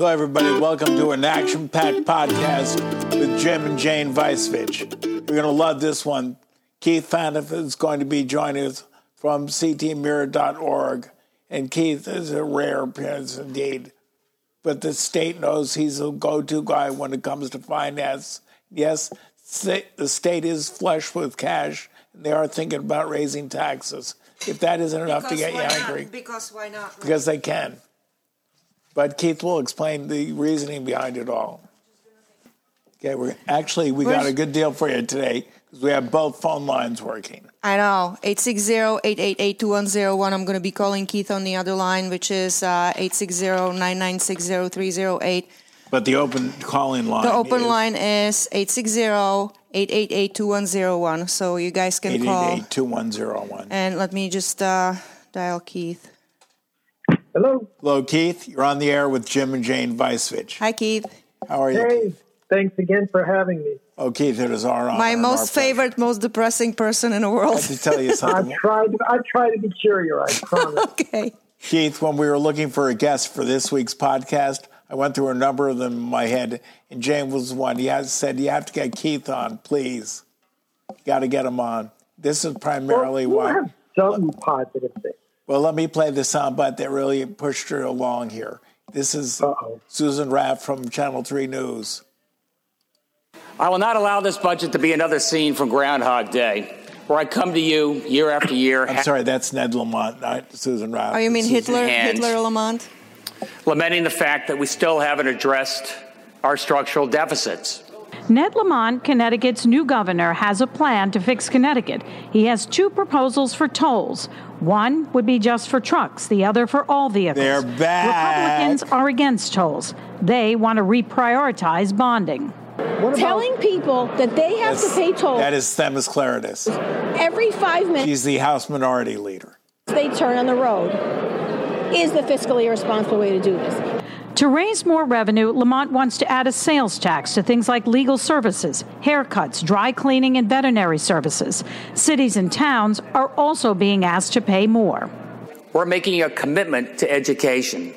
Hello, everybody. Welcome to an action packed podcast with Jim and Jane Vicevich. You're going to love this one. Keith Phaneuf is going to be joining us from ctmirror.org. And Keith is a rare appearance indeed. But the state knows he's a go to guy when it comes to finance. Yes, the state is flush with cash, and they are thinking about raising taxes. If that isn't enough Because to get you not? angry, Because why not? because they can. But Keith will explain the reasoning behind it all. Okay, we're actually we got a good deal for you today because we have both phone lines working. I know. 860-888-2101. I'm going to be calling Keith on the other line, which is uh, 860-996-0308. But the open calling line. The open is line is 860-888-2101. So you guys can call. 888-2101. And let me just uh, dial Keith. Hello. Hello, Keith. You're on the air with Jim and Jane Vicevich. Hi, Keith. How are you? Hey, Keith? thanks again for having me. Oh, Keith, it is our honor. My and our most pleasure. favorite, most depressing person in the world. I have to tell you something. I something. tried. I tried to be cheerier. I promise. okay. Keith, when we were looking for a guest for this week's podcast, I went through a number of them in my head, and Jane was one. He has said, You have to get Keith on, please. You got to get him on. This is primarily Well, why. we'll have some positive things. Well, let me play the soundbite that really pushed her along here. This is Uh-oh. Susan Raff from Channel 3 News. I will not allow this budget to be another scene from Groundhog Day, where I come to you year after year, I'm sorry, that's Ned Lamont, not Susan Raff. Oh, you mean Susan- Hitler? Hand. Hitler Lamont? lamenting the fact that we still haven't addressed our structural deficits. Ned Lamont, Connecticut's new governor, has a plan to fix Connecticut. He has two proposals for tolls. One would be just for trucks, the other for all vehicles. They're back. Republicans are against tolls. They want to reprioritize bonding. What about telling people that they have to pay toll That is Themis Klarides. every five minutes He's the House Minority Leader. they turn on the road is the fiscally irresponsible way to do this. To raise more revenue, Lamont wants to add a sales tax to things like legal services, haircuts, dry cleaning, and veterinary services. Cities and towns are also being asked to pay more. We're making a commitment to education.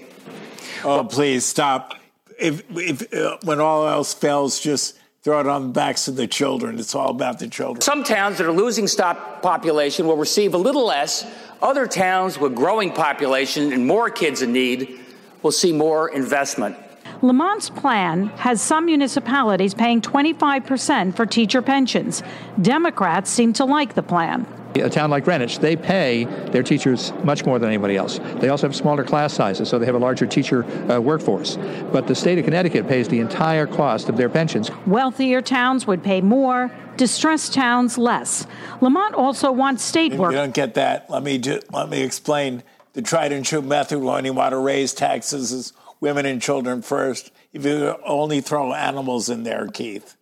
Oh, please stop. If, if uh, when all else fails, just throw it on the backs of the children. It's all about the children. Some towns that are losing stop population will receive a little less. Other towns with growing population and more kids in need will see more investment. Lamont's plan has some municipalities paying 25% for teacher pensions. Democrats seem to like the plan. A town like Greenwich, they pay their teachers much more than anybody else. They also have smaller class sizes, so they have a larger teacher uh, workforce. But the state of Connecticut pays the entire cost of their pensions. Wealthier towns would pay more, distressed towns less. Lamont also wants state work. you don't get that, let me ju- let me explain the tried and true method when you want to raise taxes is women and children first. If you only throw animals in there, Keith,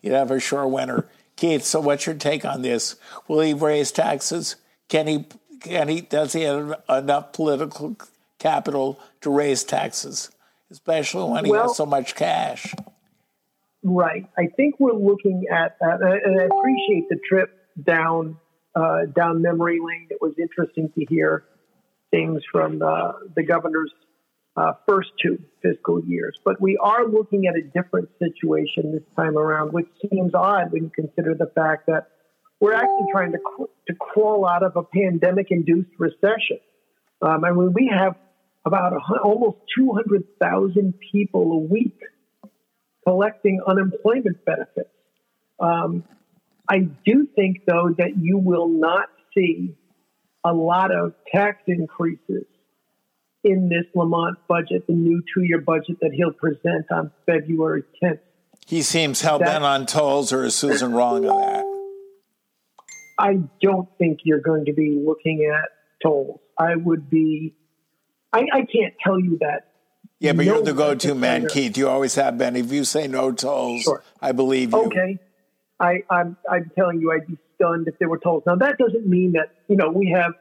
you'd have a sure winner. Keith, so what's your take on this? Will he raise taxes? Can he? Can he? Does he have enough political capital to raise taxes, especially when he Well- has so much cash? right? I think we're looking at, uh, and I appreciate the trip down uh, down memory lane. It was interesting to hear things from the, the governor's uh, first two fiscal years. But we are looking at a different situation this time around, which seems odd when you consider the fact that we're actually trying to to crawl out of a pandemic-induced recession. Um, I mean, we have about a, almost 200,000 people a week collecting unemployment benefits. Um, I do think, though, that you will not see a lot of tax increases in this Lamont budget, the new two-year budget that he'll present on February 10th. He seems hell bent on tolls, or is Susan wrong on that? I don't think you're going to be looking at tolls. I would be. I, I can't tell you that. Yeah, but No you're the go-to man, Keith. You always have been. If you say no tolls, Sure. I believe you. Okay. I, I'm, I'm telling you, I'd be stunned if they were told. Now, that doesn't mean that, you know, we have,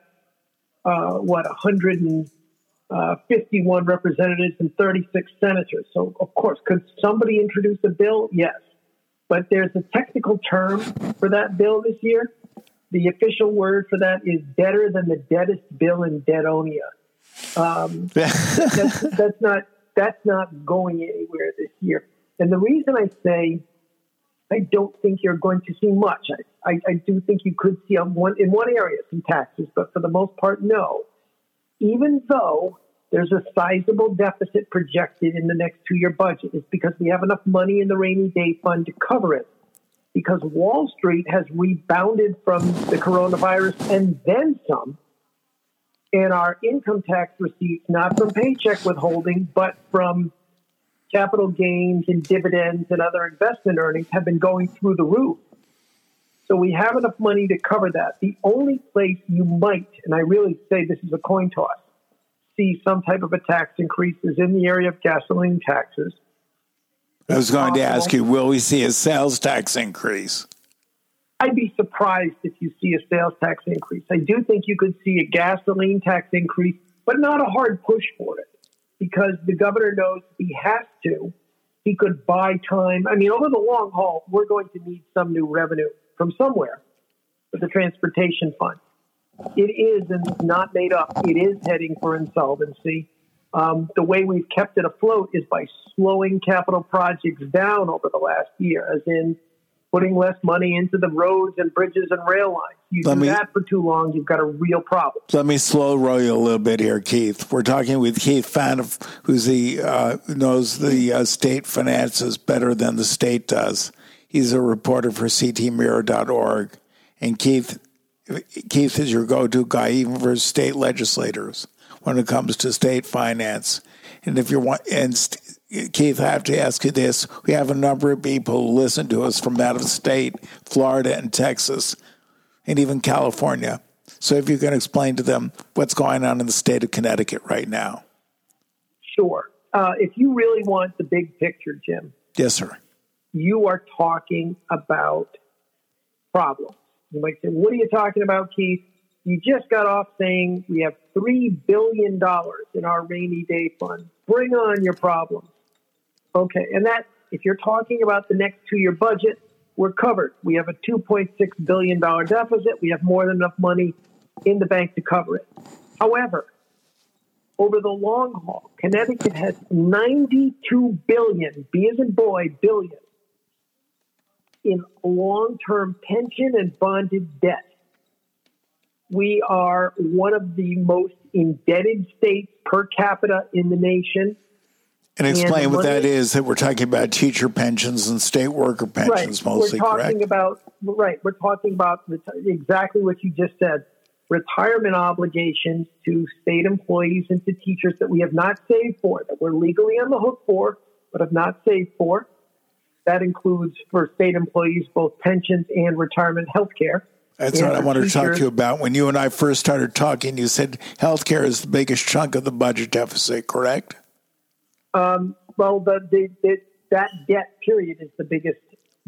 uh, what, 151 representatives and 36 senators. So, of course, could somebody introduce a bill? Yes. But there's a technical term for that bill this year. The official word for that is better than the deadest bill in Deadonia. Um, that's, that's not that's not going anywhere this year. And the reason I say I don't think you're going to see much. I, I, I do think you could see one, in one area some taxes, but for the most part, no. Even though there's a sizable deficit projected in the next two year budget, it's because we have enough money in the rainy day fund to cover it. Because Wall Street has rebounded from the coronavirus and then some. And our income tax receipts, not from paycheck withholding, but from capital gains and dividends and other investment earnings have been going through the roof. So we have enough money to cover that. The only place you might, and I really say this is a coin toss, see some type of a tax increase is in the area of gasoline taxes. I was going to ask you, will we see a sales tax increase? I'd be surprised if you see a sales tax increase. I do think you could see a gasoline tax increase, but not a hard push for it because the governor knows he has to. He could buy time. I mean, over the long haul, we're going to need some new revenue from somewhere the transportation fund. It is and not made up. It is heading for insolvency. Um, the way we've kept it afloat is by slowing capital projects down over the last year, as in putting less money into the roads and bridges and rail lines. You Let do me, that for too long, you've got a real problem. Let me slow roll you a little bit here, Keith. We're talking with Keith Phaneuf, who's the uh, knows the uh, state finances better than the state does. He's a reporter for CTMirror.org, and Keith Keith is your go-to guy even for state legislators when it comes to state finance. And if you want, and Keith, I have to ask you this. We have a number of people who listen to us from out of state, Florida and Texas, and even California. So if you can explain to them what's going on in the state of Connecticut right now. Sure. Uh, if you really want the big picture, Jim. Yes, sir. You are talking about problems. You might say, What are you talking about, Keith? You just got off saying we have $3 billion in our rainy day fund. Bring on your problems. Okay, and that, if you're talking about the next two year budget, we're covered. We have a $2.6 billion deficit. We have more than enough money in the bank to cover it. However, over the long haul, Connecticut has 92 billion, B as in boy, billion, in long term pension and bonded debt. We are one of the most indebted states per capita in the nation. And explain and what that is. That we're talking about teacher pensions and state worker pensions, right. mostly. We're talking correct? about right. We're talking about exactly what you just said: retirement obligations to state employees and to teachers that we have not saved for, that we're legally on the hook for, but have not saved for. That includes for state employees both pensions and retirement health care. That's what I wanted teachers. to talk to you about. When you and I first started talking, you said healthcare is the biggest chunk of the budget deficit, correct? Um, well, the, the, the, that debt period is the biggest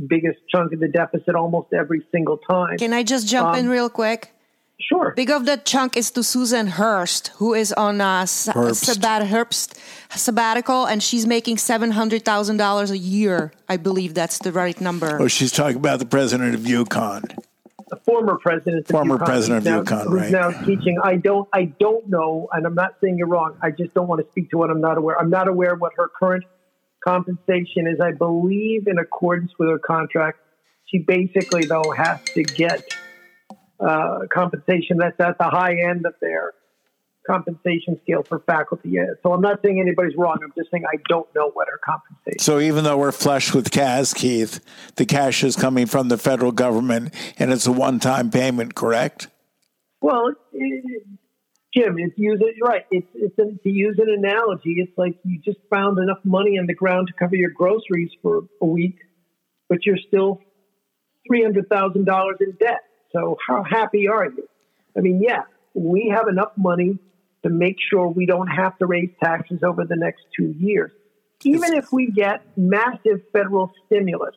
biggest chunk of the deficit almost every single time. Can I just jump um, in real quick? Sure. Big of that chunk is to Susan Hurst, who is on uh, a sabbat- Herbst sabbatical, and she's making seven hundred thousand dollars a year. I believe that's the right number. Oh, she's talking about the president of UConn the former president, former UConn, president of now, UConn, who's right? now teaching. I don't, I don't know, and I'm not saying you're wrong. I just don't want to speak to what I'm not aware. I'm not aware what her current compensation is. I believe, in accordance with her contract, she basically though has to get uh, compensation that's at the high end of their compensation scale for faculty is. So I'm not saying anybody's wrong. I'm just saying I don't know what her compensation. So even though we're flush with cash, Keith, the cash is coming from the federal government, and it's a one-time payment, correct? Well, it, Jim, it's use it right. It's it's a, to use an analogy. It's like you just found enough money in the ground to cover your groceries for a week, but you're still three hundred thousand dollars in debt. So how happy are you? I mean, yeah, we have enough money to make sure we don't have to raise taxes over the next two years. Even if we get massive federal stimulus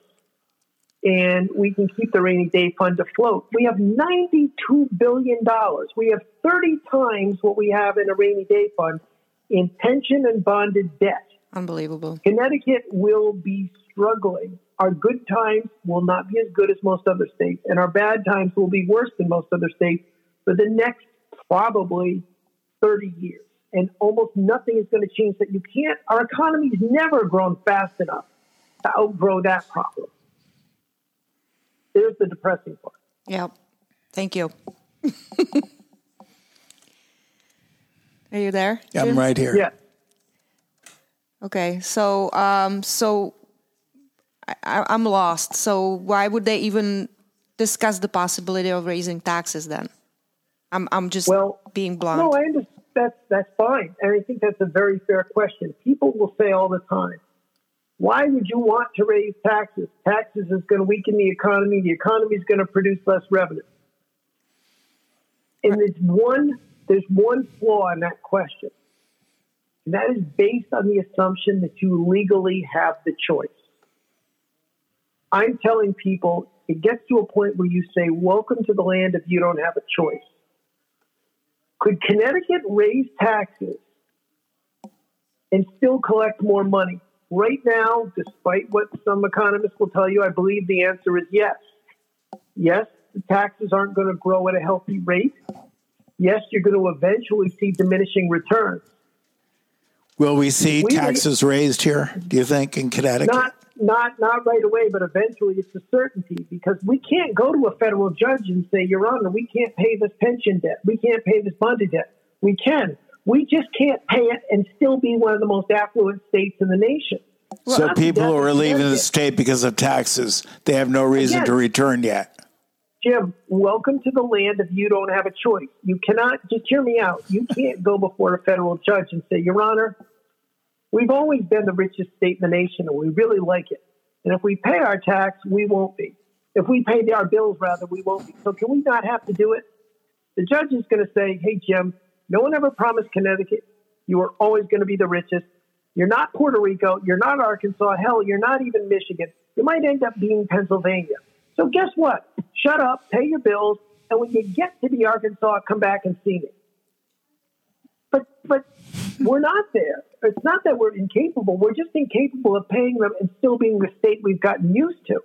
and we can keep the rainy day fund afloat, we have $92 billion. We have 30 times what we have in a rainy day fund in pension and bonded debt. Unbelievable. Connecticut will be struggling. Our good times will not be as good as most other states, and our bad times will be worse than most other states for the next probably 30 years. and almost nothing is going to change that. You can't, our economy's never grown fast enough to outgrow that problem. There's the depressing part. Yeah. Thank you. Are you there? I'm right here. Yeah. Okay, so um, so I, I'm lost. So why would they even discuss the possibility of raising taxes then? I'm I'm just Well, being blunt. No, I understand. That's, that's fine. And I think that's a very fair question. People will say all the time, why would you want to raise taxes? Taxes is going to weaken the economy. The economy is going to produce less revenue. And there's one, there's one flaw in that question. And that is based on the assumption that you legally have the choice. I'm telling people it gets to a point where you say, Welcome to the land if you don't have a choice. Could Connecticut raise taxes and still collect more money? Right now, despite what some economists will tell you, I believe the answer is yes. Yes, the taxes aren't going to grow at a healthy rate. Yes, you're going to eventually see diminishing returns. Will we see We- taxes raised here, do you think, in Connecticut? Not not not right away, but eventually it's a certainty because we can't go to a federal judge and say, Your Honor, we can't pay this pension debt, we can't pay this bonded debt. We can. We just can't pay it and still be one of the most affluent states in the nation. so Well, people who are leaving the state because of taxes, they have no reason Again. to return yet. Jim, welcome to the land if you don't have a choice. You cannot, just hear me out. You can't go before a federal judge and say, Your Honor, we've always been the richest state in the nation and we really like it. And if we pay our tax, we won't be. If we pay our bills, rather, we won't be. So can we not have to do it? The judge is going to say, Hey, Jim, no one ever promised Connecticut you are always going to be the richest. You're not Puerto Rico. You're not Arkansas. Hell, you're not even Michigan. You might end up being Pennsylvania. So guess what? Shut up, pay your bills, and when you get to the Arkansas, come back and see me. But but we're not there. It's not that we're incapable. We're just incapable of paying them and still being the state we've gotten used to.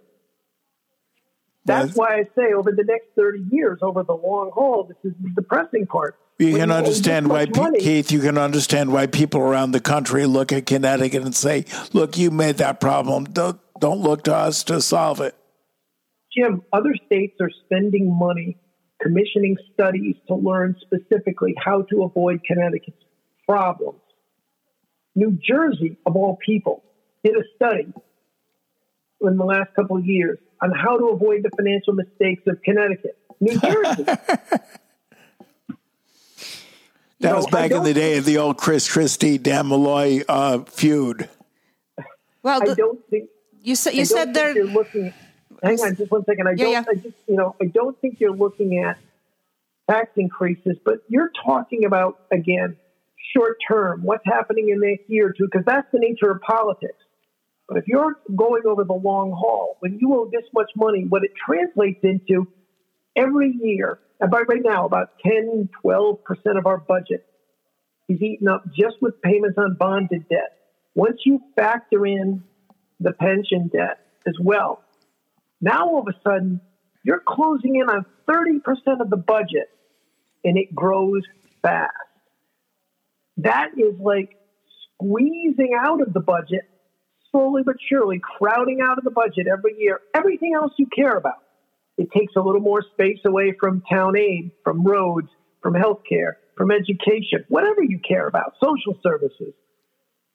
That's why I say over the next 30 years, over the long haul, this is the depressing part. You When can owe understand why, money- Keith, you can understand why people around the country look at Connecticut and say, look, you made that problem. Don't, don't look to us to solve it. Jim, other states are spending money commissioning studies to learn specifically how to avoid Connecticut's problems. New Jersey, of all people, did a study in the last couple of years on how to avoid the financial mistakes of Connecticut. New Jersey. That No, was back in the day of the old Chris Christie, Dan Malloy uh, feud. well, I the, don't think you said you I said think there. you're looking. Hang on, just one second. I Yeah, don't. yeah. I just, you know, I don't think you're looking at tax increases, but you're talking about again short term. What's happening in the next year or two? Because that's the nature of politics. But if you're going over the long haul, when you owe this much money, what it translates into every year, and by right now, about 10, 12 percent of our budget is eaten up just with payments on bonded debt. Once you factor in the pension debt as well, now all of a sudden you're closing in on 30% of the budget and it grows fast. That is like squeezing out of the budget slowly but surely, crowding out of the budget every year everything else you care about. It takes a little more space away from town aid, from roads, from healthcare, from education, whatever you care about, social services.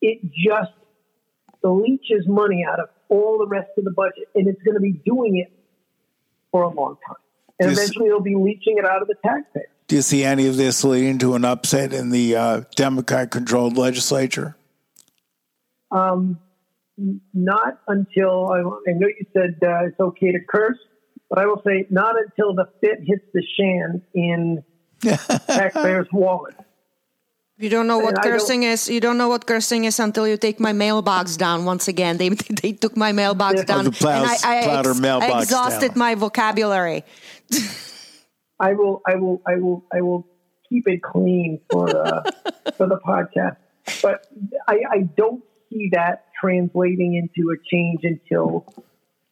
It just leeches money out of all the rest of the budget, and it's going to be doing it for a long time. And This- eventually, it'll be leeching it out of the taxpayer. Do you see any of this leading to an upset in the uh, Democrat controlled legislature? Um, not until I, I know you said uh, it's okay to curse, but I will say not until the fit hits the shan in taxpayers' wallet. You don't know what And cursing is. You don't know what cursing is until you take my mailbox down. Once again, they they took my mailbox Yeah. down, the plows- and I, I, ex- mailbox I exhausted down. my vocabulary. I will, I will, I will, I will keep it clean for uh, for the podcast. But I, I don't see that translating into a change until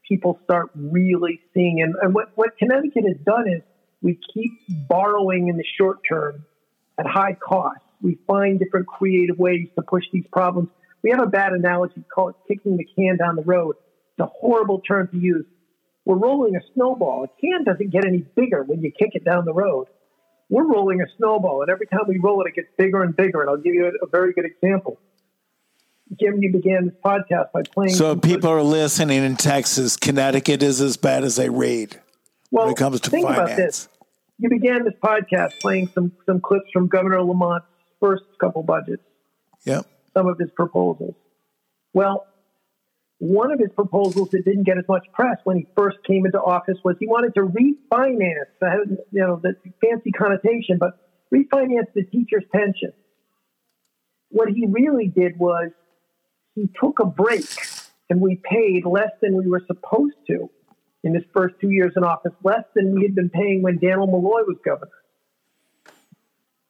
people start really seeing. And, and what what Connecticut has done is we keep borrowing in the short term at high cost. We find different creative ways to push these problems. We have a bad analogy called kicking the can down the road. It's a horrible term to use. We're rolling a snowball. A can doesn't get any bigger when you kick it down the road. We're rolling a snowball, and every time we roll it, it gets bigger and bigger. And I'll give you a, a very good example. Jim, you began this podcast by playing. So people are listening in Texas. Connecticut is as bad as they read well, when it comes to think finance. About this. You began this podcast playing some some clips from Governor Lamont's first couple budgets. Yep. Some of his proposals. Well, one of his proposals that didn't get as much press when he first came into office was he wanted to refinance. you know, the fancy connotation, but refinance the teacher's pension. What he really did was he took a break and we paid less than we were supposed to in his first two years in office, less than we had been paying when Daniel Malloy was governor.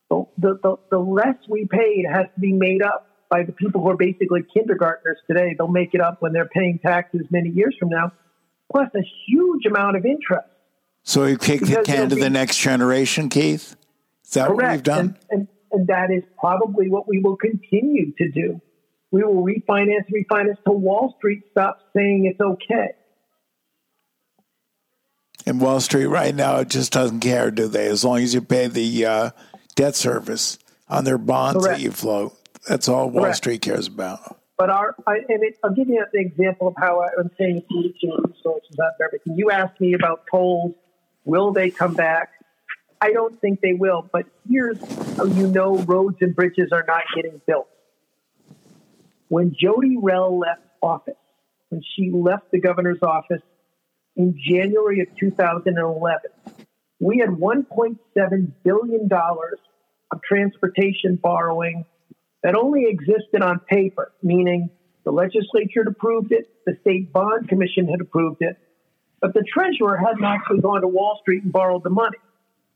So the, the, the less we paid has to be made up by the people who are basically kindergartners today. They'll make it up when they're paying taxes many years from now, plus a huge amount of interest. So you kick the can to be- the next generation, Keith? Is that what we've done? And, and, and that is probably what we will continue to do. We will refinance, refinance till Wall Street stops saying it's okay. In Wall Street right now, it just doesn't care, do they? As long as you pay the uh, debt service on their bonds Correct. that you float. That's all Wall Correct. Street cares about. But our, I, and it, I'll give you an example of how I'm saying resources out everything. You asked me about tolls. Will they come back? I don't think they will. But here's how you know roads and bridges are not getting built. When Jodi Rell left office, when she left the governor's office in January of 2011, we had $1.7 billion of transportation borrowing that only existed on paper, meaning the legislature had approved it, the state bond commission had approved it, but the treasurer hadn't actually gone to Wall Street and borrowed the money.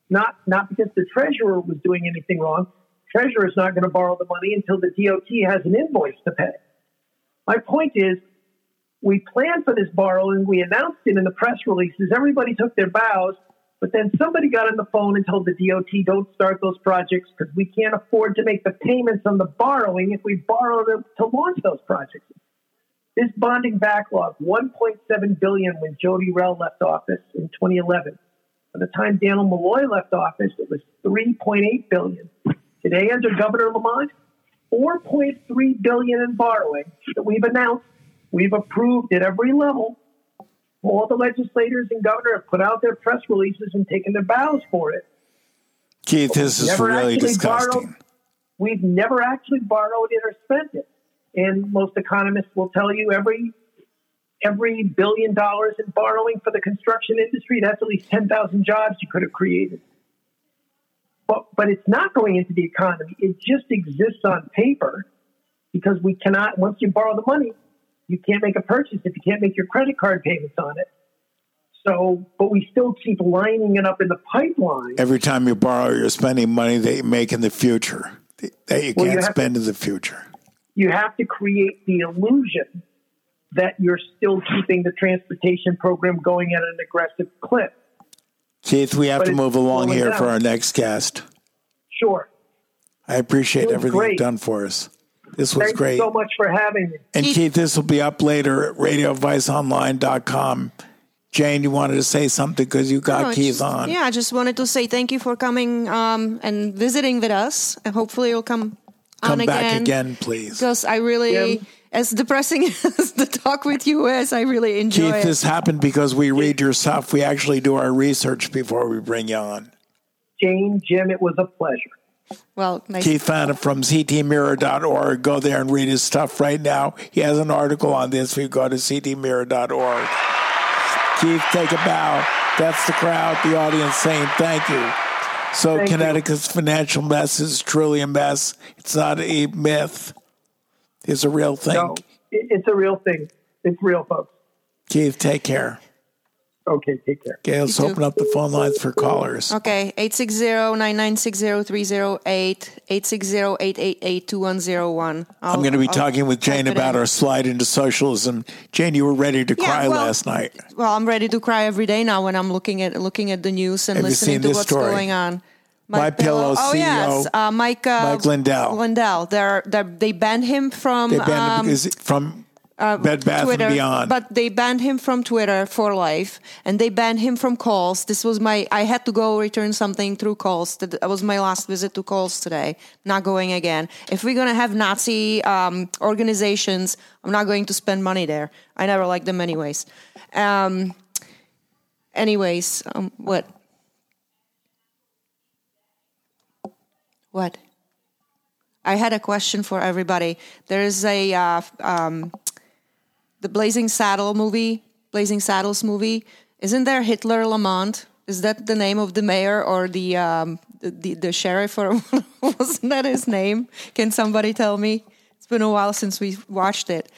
Not, not because the treasurer was doing anything wrong. Treasurer is not going to borrow the money until the DOT has an invoice to pay. My point is, we planned for this borrowing, we announced it in the press releases, everybody took their bows, but then somebody got on the phone and told the DOT, don't start those projects because we can't afford to make the payments on the borrowing if we borrow them to launch those projects. This bonding backlog, 1.7 billion when Jodi Rell left office in 2011. By the time Daniel Malloy left office, it was 3.8 billion. Today, under Governor Lamont, 4.3 billion in borrowing that we've announced, we've approved at every level. All the legislators and governor have put out their press releases and taken their bows for it. Keith, this is really disgusting. borrowed- We've never actually borrowed it or spent it. And most economists will tell you every every billion dollars in borrowing for the construction industry, that's at least 10,000 jobs you could have created. But, but it's not going into the economy. It just exists on paper because we cannot, once you borrow the money, you can't make a purchase if you can't make your credit card payments on it. So, but we still keep lining it up in the pipeline. Every time you borrow, you're spending money that you make in the future that you Well, can't have- spend in the future. you have to create the illusion that you're still keeping the transportation program going at an aggressive clip. Keith, we have But to move along here for our next guest. Sure. I appreciate everything great. you've done for us. This was Thank great. you so much for having me. And Keith, this will be up later at radioviceonline.com. Jane, you wanted to say something because you got No, Keith just- on. Yeah, I just wanted to say thank you for coming um, and visiting with us. And hopefully you'll come, Come on back again. again, please. Because I really, Yeah. as depressing as the talk with you is, I really enjoy Keith, it. this happened because we read your stuff. We actually do our research before we bring you on. Jane, Jim, it was a pleasure. Well, nice. Keith Phaneuf from ctmirror.org. Go there and read his stuff right now. He has an article on this. We go to ctmirror.org. Keith, take a bow. That's the crowd, the audience saying thank you. So Thank you. Connecticut's financial mess is truly a mess. It's not a myth. It's a real thing. No, it's a real thing. It's real, folks. Keith, take care. Okay, take care. Okay, let's You too. open up the phone lines for callers. Okay, 860-9960-308, 860-888-2101. I'm going to be talking with Jane about our slide into socialism. Jane, you were ready to Yeah, cry well, last night. Well, I'm ready to cry every day now when I'm looking at looking at the news and Have listening to what's story? going on. My Pillow Oh CEO, yes, uh, Mike. Uh, Mike Lindell. Lindell. They're, they're, they banned him from. They banned um, because from Bed Bath Twitter, and Beyond. but they banned him from Twitter for life, and they banned him from Kohl's. This was my. I had to go return something through Kohl's. That was my last visit to Kohl's today. Not going again. If we're gonna have Nazi um, organizations, I'm not going to spend money there. I never liked them anyways. Um, anyways, um, what? What? I had a question for everybody. There's a uh, um, the Blazing Saddle movie, Blazing Saddles movie. Isn't there Hitler Lamont? Is that the name of the mayor or the um, the, the, sheriff or wasn't that his name? Can somebody tell me? It's been a while since we watched it.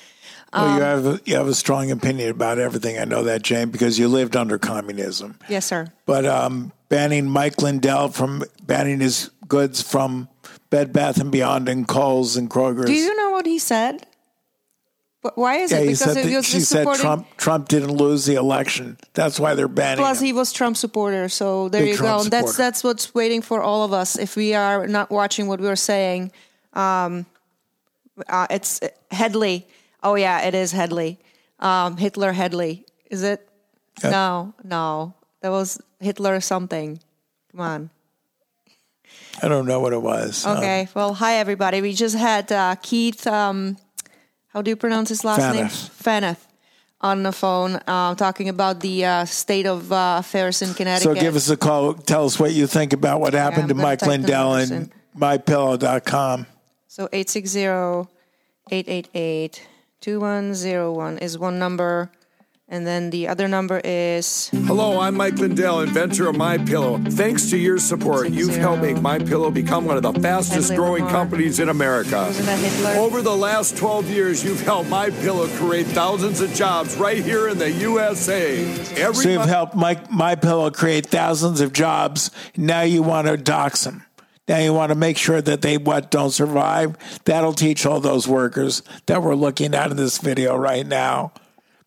well, um, you have a, you have a strong opinion about everything. I know that, Jane, because you lived under communism. Yes, sir. But um, banning Mike Lindell from banning his goods from Bed Bath and Beyond and Kohl's and Kroger's. Do you know what he said? But why is yeah, it? he Because said it that, she said. Trump Trump didn't lose the election. That's why they're banning Plus, him. he was Trump supporter, so there Big you Trump go. That's supporter. that's what's waiting for all of us if we are not watching what we're saying. Um, uh, it's Hedley. Oh yeah, it is Hedley. Um, Hitler Hedley. Is it? No, no. That was Hitler something. Come on. I don't know what it was. Um, Okay. well, hi everybody. We just had uh, Keith. Um, how do you pronounce his last name? Fanath. Fanath. On the phone, uh, talking about the uh, state of uh, affairs in Connecticut. so give us a call. Tell us what you think about what happened I'm to gonna Mike type the Lindell numbers and. MyPillow.com. So 860-888-2101 is one number. And then the other number is Hello, I'm Mike Lindell, inventor of My Pillow. Thanks to your support, Six you've helped make My Pillow become one of the fastest Hedley growing Lamarr. companies in America. Wasn't that Hitler? Over the last 12 years, you've helped My Pillow create thousands of jobs right here in the USA. Every So you've month- helped Mike MyPillow create thousands of jobs. Now you want to dox them. Now you want to make sure that they what don't survive. That'll teach all those workers that we're looking at in this video right now.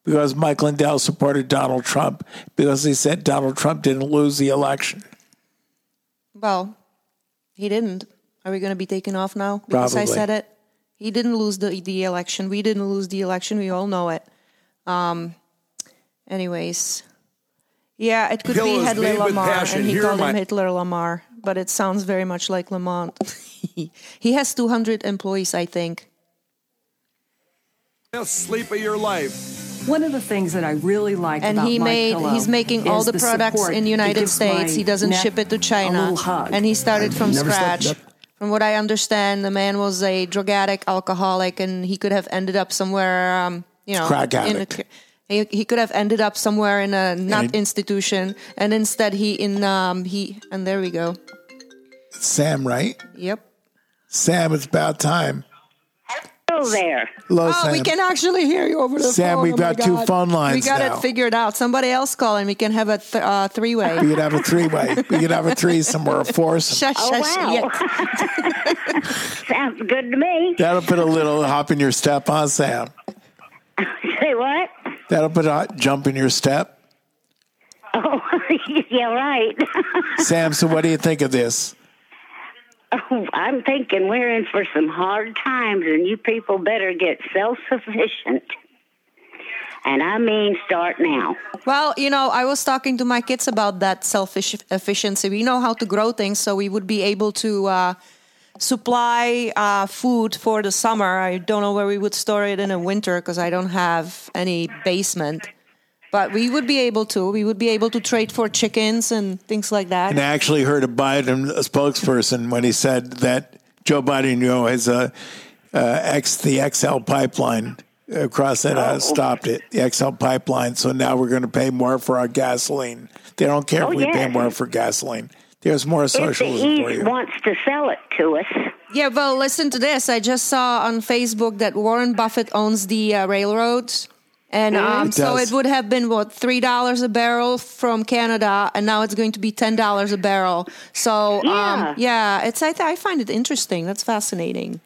Because Mike Lindell supported Donald Trump because he said Donald Trump didn't lose the election. well, he didn't. Are we going to be taken off now because I said it? He didn't lose the the election. We didn't lose the election. We all know it. Um. Anyways, yeah, it could Pillow be is Hitler Lamarr, and he Here called are him Hitler Lamarr, but it sounds very much like Lamont. he has 200 employees, I think. best sleep of your life. One of the things that I really like and about he made Pillow he's making all is the products in it United States. He doesn't ship it to China. little hug. And he started from never said scratch. that. From what I understand, the man was a drug addict, alcoholic, and he could have ended up somewhere, um, you know, Crack in a, addict. he, he could have ended up somewhere in a not he- institution, and instead he in um he and there we go. Sam, right? Yep. Sam, it's about time. Hello there. Hello, Oh, Sam. we can actually hear you over the Sam, phone. we've Oh got two phone lines We got now. it figured out. Somebody else call and we can have a th- uh, three way. We could have a three way. We could have a threesome or a foursome. Shush, Oh, shush, wow. yeah. Sounds good to me. That'll put a little hop in your step on Sam. Say what? That'll put a jump in your step. Oh, yeah, right. Sam, so what do you think of this? I'm thinking we're in for some hard times, and you people better get self sufficient. And I mean, start now. Well, you know, I was talking to my kids about that selfish efficiency. We know how to grow things, so we would be able to uh, supply uh, food for the summer. I don't know where we would store it in the winter because I don't have any basement. But we would be able to. We would be able to trade for chickens and things like that. And I actually heard a Biden spokesperson when he said that Joe Biden, you know, has a uh, X the XL pipeline across that uh, stopped it, the XL pipeline. So now we're going to pay more for our gasoline. They don't care Oh, if we pay more for gasoline. There's more If the socialism for East you. wants to sell it to us, Yeah, well, listen to this. I just saw on Facebook that Warren Buffett owns the uh, railroads. And um, It so it would have been, what, $3 a barrel from Canada, and now it's going to be $10 a barrel. So, Yeah. um, yeah, it's, I, I find it interesting. That's fascinating.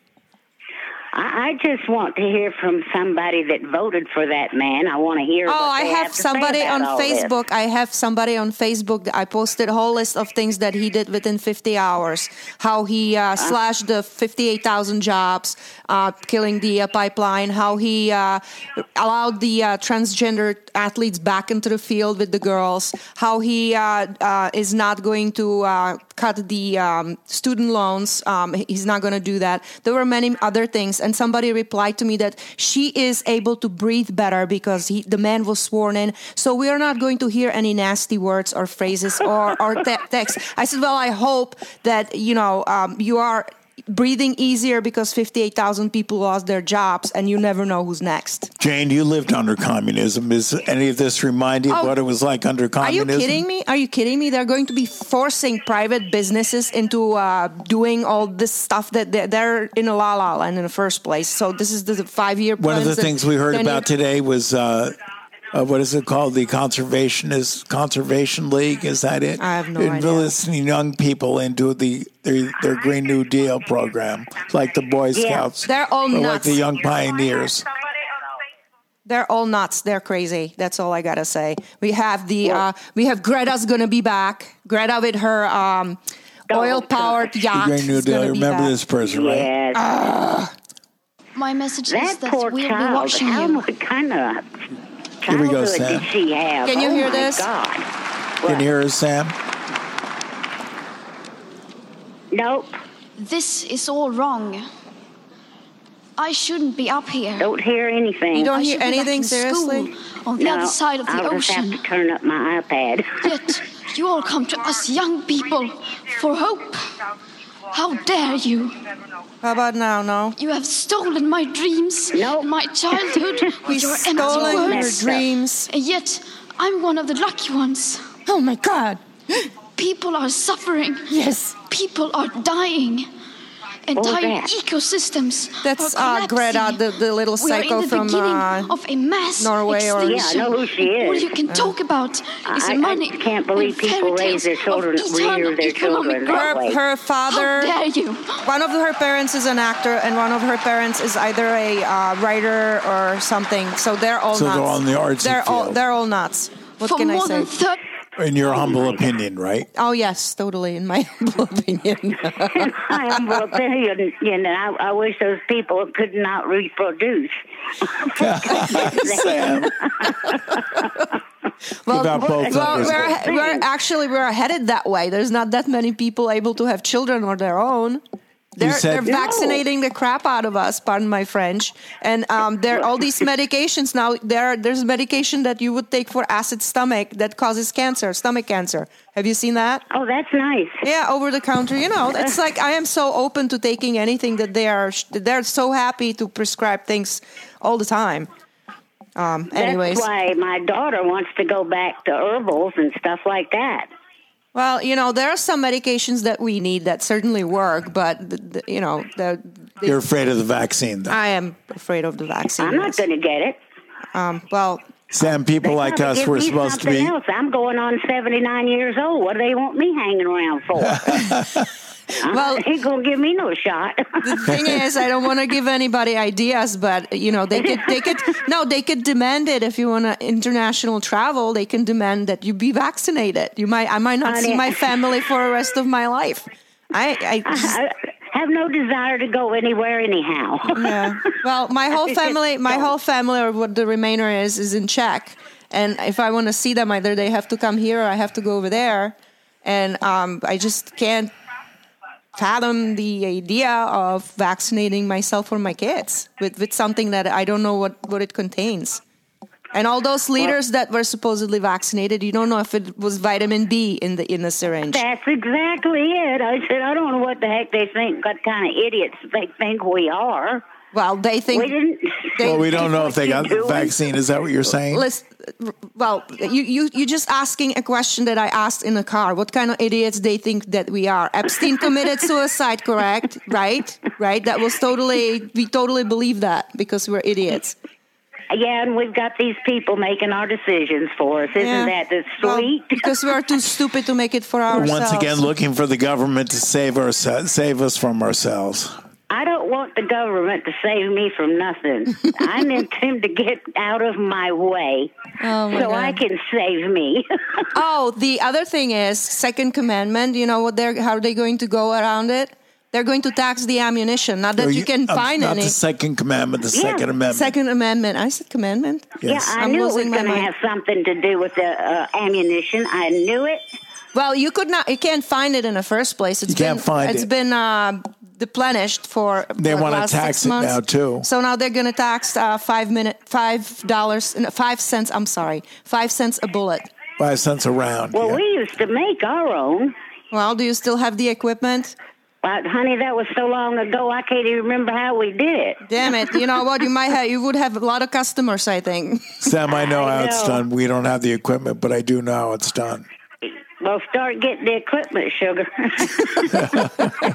I, I just want to hear from somebody that voted for that man. I want to hear. Oh, I have to somebody on all this. Facebook. I have somebody on Facebook. I posted a whole list of things that he did within 50 hours. How he uh, slashed the 58,000 jobs, uh, killing the uh, pipeline. How he uh, allowed the uh, transgender athletes back into the field with the girls. How he uh, uh, is not going to uh, cut the um, student loans. Um, he's not going to do that. There were many other things, and somebody replied to me that she is able to breathe better because he, the man was sworn in. So we are not going to hear any nasty words or phrases or, or te- text. I said, well, I hope that you know um, you are breathing easier because 58,000 people lost their jobs and you never know who's next. Jane, you lived under communism. Is any of this remind you of Oh, what it was like under communism? Are you kidding me? Are you kidding me? They're going to be forcing private businesses into uh, doing all this stuff that they're, they're in a la la land in the first place. So this is the five year. One of the things we heard about today was uh, uh, what is it called? The Conservationist Conservation League. Is that it? I have no idea. Enlisting young people into the their, their Green New Deal program, like the Boy Yeah, Scouts. they're all or like nuts. the Young Pioneers. They're all nuts. They're crazy. That's all I gotta say. We have the uh, we have Greta's gonna be back. Greta with her um, oil powered The yacht. Green New Deal. Remember back. this person, right? Yes. My message is that that poor we'll be child. watching How you. kind of Here we go, Sam. did she have? Can you oh hear my this? God. Can you hear us, Sam? Nope. This is all wrong. I shouldn't be up here. Don't hear anything. You don't I hear should be back anything seriously. On the no, other side of the I'll just ocean. have to turn up my iPad. Yet you all come to us young people for hope. How dare you? How about now? No. You have stolen my dreams, Nope. my childhood, We with your empty stolen your words. dreams. And yet I'm one of the lucky ones. Oh my God. People are suffering. Yes. People are dying. Entire that? ecosystems That's are uh, Greta, collapsing. the, the little We are psycho in the from beginning uh, of a mass Norway or- Yeah, I know who she is. All you can talk about is I- I money. can't believe and people raise their children- of rear eternal their children economic that growth. way. her, her father. How dare you? One of her parents is an actor, and one of her parents is either a uh, writer or something. So they're all So they're nuts. all in the artsy They're all field. they're all nuts. What For can I more say? Than 30 In your humble opinion, right? Oh yes, totally. In my humble opinion. I am well opinion, you know, I, I wish those people could not reproduce. Sam. well, Give out both well we're, we're actually we're headed that way. There's not that many people able to have children on their own. They're, said- they're No. vaccinating the crap out of us, pardon my French. And um, there are all these medications now. There, there's medication that you would take for acid stomach that causes cancer, stomach cancer. Have you seen that? Oh, that's nice. Yeah, over the counter. You know, it's like I am so open to taking anything that they are. They're so happy to prescribe things all the time. Um, anyways, That's why my daughter wants to go back to herbals and stuff like that. Well, you know, there are some medications that we need that certainly work, but the, the, you know, the, the- You're afraid of the vaccine, though. I am afraid of the vaccine. I'm not going to get it. Um, well, Sam, people They like us, give we're supposed to be. Else. I'm going on 79 years old. What do they want me hanging around for? Well- ain't gonna give me no shot. the thing is, I don't want to give anybody ideas, but you know, they could, they could, no, they could demand it if you want to international travel. They can demand that you be vaccinated. You might, I might not see my family for the rest of my life. I, I just, I have no desire to go anywhere anyhow. yeah. Well, my whole family, my whole family, or what the remainder is, is in Czech. And if I want to see them, either they have to come here or I have to go over there. And um, I just can't fathom the idea of vaccinating myself or my kids with, with something that I don't know what, what it contains. And all those leaders that were supposedly vaccinated, you don't know if it was vitamin B in the in the syringe. That's exactly it. I said, I don't know what the heck they think, what kind of idiots they think we are. Well, they think We didn't. they- Well, we don't know if they got the vaccine. Is that what you're saying? Listen, well, you you you just asking a question that I asked in the car. What kind of idiots they think that we are? Epstein committed suicide, correct? Right, right. That was totally we totally believe that because we're idiots. Yeah, and we've got these people making our decisions for us. Isn't Yeah. that the Well, sweet? because we are too stupid to make it for ourselves. Once again, looking for the government to save our save us from ourselves. I don't want want the government to save me from nothing. I need them to get out of my way Oh, my so I can save me. Oh, the other thing is second commandment. You know what they're how are they going to go around it? They're going to tax the ammunition. Not that Or you, can uh, find not any. the Second Commandment, the Yeah. Second Amendment. Second amendment. I said commandment. Yes. Yeah, I I'm knew it was going to have something to do with the uh, ammunition. I knew it. Well, you could not. You can't find it in the first place. It's You can't been, find It's it. It's been uh, deplenished for. They what, wanna tax six it now, too. So now they're going to tax uh, five minute, five dollars, no, five cents. I'm sorry, five cents a bullet. Five cents a round. Well, yeah. we used to make our own. Well, do you still have the equipment? But honey, that was so long ago. I can't even remember how we did it. Damn it! You know what? You might have. You would have a lot of customers. I think. Sam, I know I how it's done. We don't have the equipment, but I do know how it's done. Well, start getting the equipment, sugar.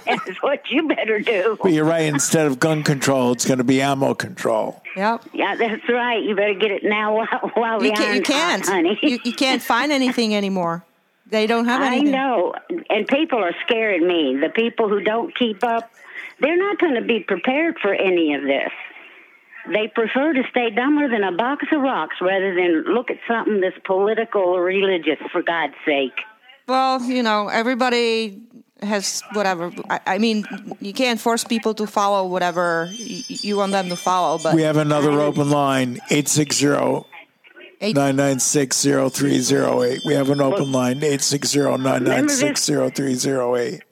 That's what you better do. But you're right. Instead of gun control, it's going to be ammo control. Yep. Yeah, that's right. You better get it now while, while the You, can, you can't. honey. You, you can't find anything anymore. They don't have anything. I anything. know, and people are scaring me. The people who don't keep up, they're not going to be prepared for any of this. They prefer to stay dumber than a box of rocks rather than look at something that's political or religious, for God's sake. Well, you know, everybody has whatever. I, I mean, you can't force people to follow whatever y- you want them to follow. But We have another open line, 860 996 0308. We have an open line, 860 996 0308.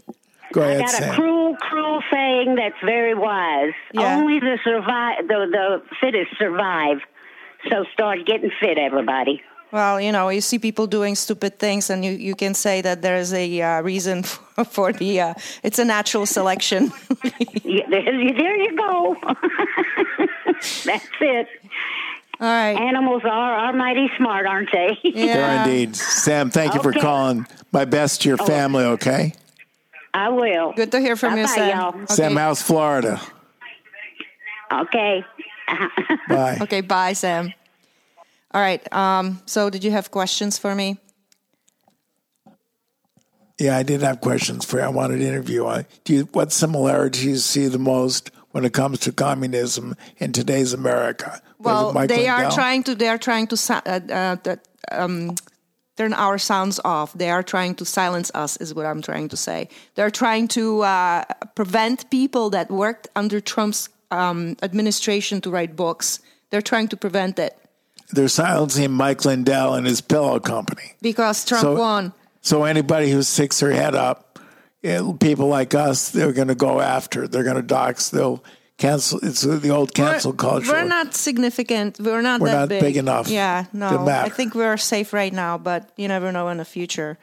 Go I ahead, got a Sam. cruel, cruel saying that's very wise. Yeah. Only the survive, the the fittest survive. So start getting fit, everybody. Well, you know, you see people doing stupid things, and you, you can say that there's a uh, reason for, for the. Uh, it's a natural selection. Yeah, there, you- there you go. that's it. All right. Animals are are mighty smart, aren't they? There Yeah. indeed. Sam, thank you for Okay. Oh. calling. My best to your family, okay? I will. Good to hear from you, Bye-bye, Sam. y'all. Okay. Sam House, Florida. Okay. Bye. Okay, bye, Sam. All right. Um, so, did you have questions for me? Yeah, I did have questions for you. I wanted to interview. I, do you, what similarities do you see the most when it comes to communism in today's America? Well, they are Lindell? trying to. They are trying to uh, uh, um, turn our sounds off. They are trying to silence us. Is what I'm trying to say. They're trying to uh, prevent people that worked under Trump's um, administration to write books. They're trying to prevent it They're silencing Mike Lindell and his pillow company. because Trump So- won. So anybody who sticks their head up, eh, people like us, they're going to go after. They're going to dox. They'll cancel. It's the old cancel we're, culture. We're not significant. We're not We're not big. big enough Yeah, no. I think we're safe right now, but you never know in the future.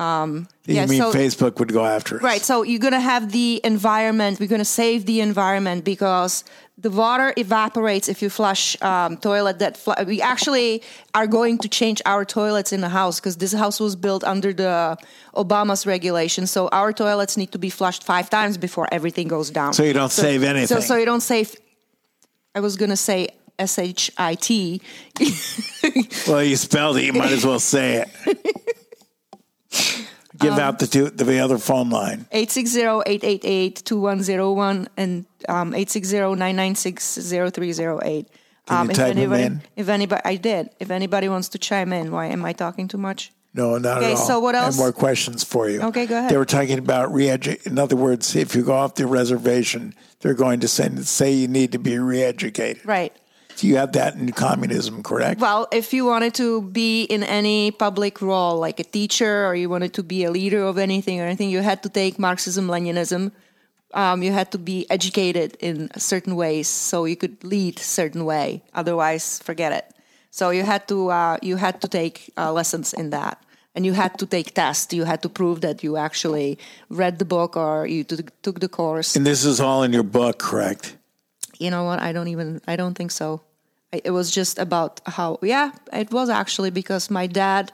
Um, you yeah, mean so, Facebook would go after us? Right. So you're going to have the environment. We're going to save the environment because the water evaporates if you flush um, toilet. That fl- we actually are going to change our toilets in the house because this house was built under the Obama's regulation. So our toilets need to be flushed five times before everything goes down. So you don't save So, anything. so you don't save. I was going to say S H I T. Well, you spelled it. You might as well say it. Give Um, out the two, the other phone line. 860-888-2101 and um, 860-996-0308. Can Um, if anybody, in? If anybody, I did. If anybody wants to chime in, why am I talking too much? No, not Okay, at all. so what I have else? more questions for you. Okay, go ahead. They were talking about re-edu- In other words, if you go off the reservation, they're going to say, say you need to be re-educated. Right. So you have that in communism, correct? Well, if you wanted to be in any public role, like a teacher, or you wanted to be a leader of anything or anything, you had to take Marxism, Leninism. Um, you had to be educated in certain ways so you could lead certain way. Otherwise, forget it. So you had to uh, you had to take uh, lessons in that, and you had to take tests. You had to prove that you actually read the book or you t- took the course. and this is all in your book, correct? you know what i don't even i don't think so it was just about how yeah it was actually because my dad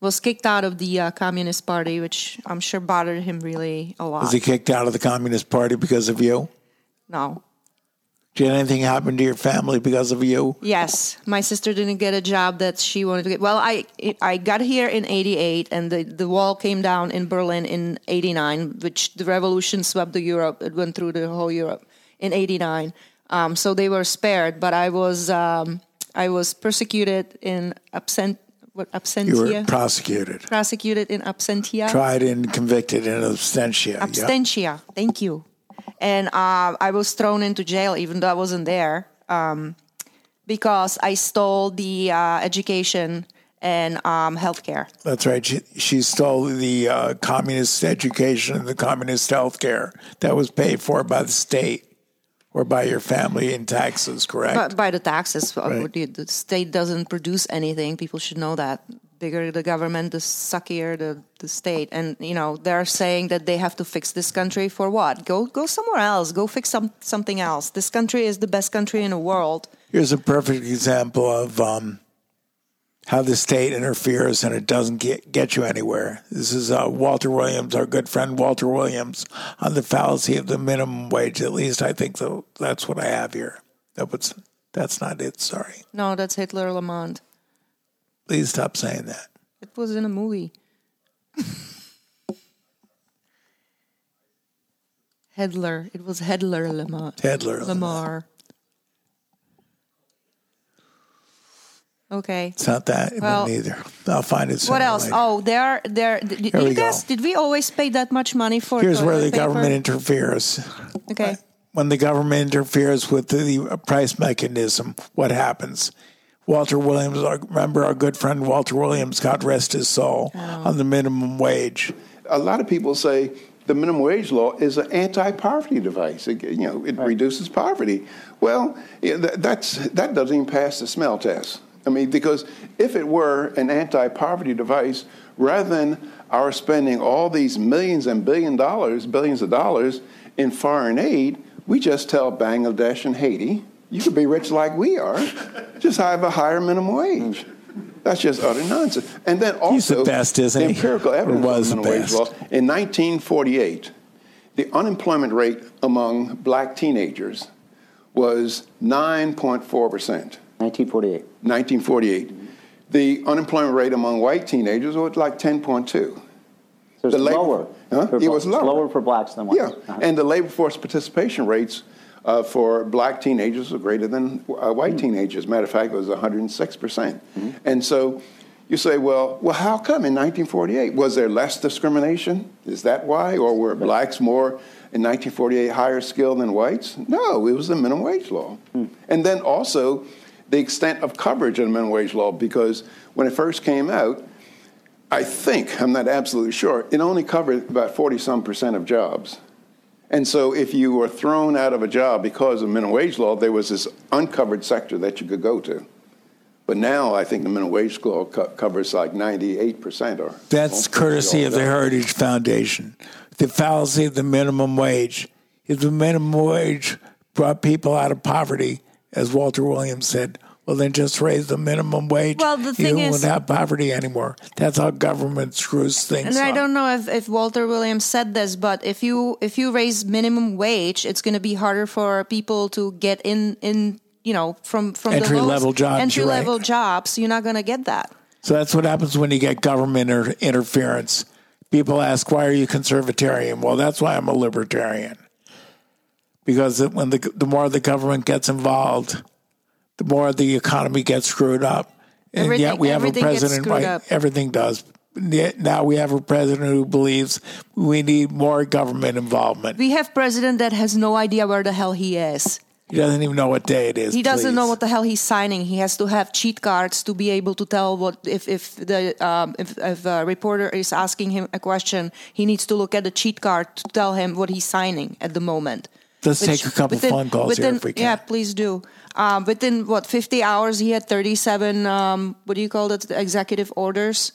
was kicked out of the uh, communist party which i'm sure bothered him really a lot Was he kicked out of the Communist Party because of you? no Did anything happen to your family because of you? yes my sister didn't get a job that she wanted to get well i i got here in 88 and the, the wall came down in berlin in 89 which the revolution swept the europe it went through the whole europe in '89. Um, so they were spared, but I was um, I was persecuted in absent what absentia. You were prosecuted, prosecuted in absentia. tried and convicted in absentia. yeah. Abstentia. Thank you. And uh, I was thrown into jail, even though I wasn't there, um, because I stole the uh, education and um, healthcare. That's right. She, she stole the uh, communist education and the communist health care that was paid for by the state or by your family in taxes, correct? But by the taxes, uh, Right. the, the state doesn't produce anything. People should know that. Bigger the government, the suckier the, the state. And you know they're saying that they have to fix this country for what? Go go somewhere else. Go fix some something else. This country is the best country in the world. Here's a perfect example of um, how the state interferes and it doesn't get, get you anywhere. This is uh, Walter Williams, our good friend Walter Williams, on the fallacy of the minimum wage. At least I think so. That's what I have here. That was, that's not it. Sorry. No, that's Hitler Lamont. Please stop saying that. It was in a movie. Hedley. It was Hedley Lamarr. Hedley Lamarr. Okay. It's not that Well, either. I'll find it. What else? later. Oh, there, there. Did, Here you we go. guys, did we always pay that much money for? Here's where the paper? government interferes. Okay. when the government interferes with the uh, price mechanism, what happens? Walter Williams, remember our good friend Walter Williams, God rest his soul, oh. on the minimum wage. A lot of people say the minimum wage law is an anti-poverty device. It, you know, it reduces poverty. Well, that, that's that doesn't even pass the smell test. I mean, because if it were an anti-poverty device, rather than our spending all these millions and billion dollars, billions of dollars in foreign aid, we just tell Bangladesh and Haiti, you could be rich like we are, just have a higher minimum wage. That's just utter nonsense. And then also, He's the best, isn't he? empirical Or evidence was the best. law. In 1948, the unemployment rate among black teenagers was 9.4 percent. 1948. 1948. The unemployment rate among white teenagers was like 10.2. So it's The labor- lower. Huh? It was lower. lower for blacks than whites. Yeah, Uh-huh. and the labor force participation rates uh, for black teenagers were greater than uh, white teenagers. Matter of fact, it was 106 percent. And so you say, well, well, how come in 1948 was there less discrimination? Is that why, or were blacks more in 1948 higher skilled than whites? No, it was the minimum wage law. Hmm. And then also the extent of coverage of the minimum wage law, because when it first came out, I think, I'm not absolutely sure, it only covered about 40 some percent of jobs. And so if you were thrown out of a job because of minimum wage law, there was this uncovered sector that you could go to. But now I think the minimum wage law co- covers like 98% or That's courtesy of the Heritage Foundation. The fallacy of the minimum wage. If the minimum wage brought people out of poverty, as Walter Williams said, well, then just raise the minimum wage. Well, the thing you is- won't have poverty anymore. That's how government screws things up. And I don't know if, if Walter Williams said this, but if you if you raise minimum wage, it's going to be harder for people to get in in you know from from Entry the lowest- level jobs, entry you're right. level jobs. You're not going to get that. So that's what happens when you get government inter- interference. People ask, why are you conservatarian? Well, that's why I'm a libertarian. Because when the, the more the government gets involved, the more the economy gets screwed up. And Everything- yet we have a president, right? up. Everything does. Now we have a president who believes we need more government involvement. We have president that has no idea where the hell he is. He doesn't even know what day it is. He doesn't please. know what the hell he's signing. He has to have cheat cards to be able to tell what if if the um, if, if a reporter is asking him a question, he needs to look at the cheat card to tell him what he's signing at the moment. Let's take a couple phone calls here if we can. Yeah, please do. Um, within what 50 hours, he had 37. Um, what do you call it? Executive orders.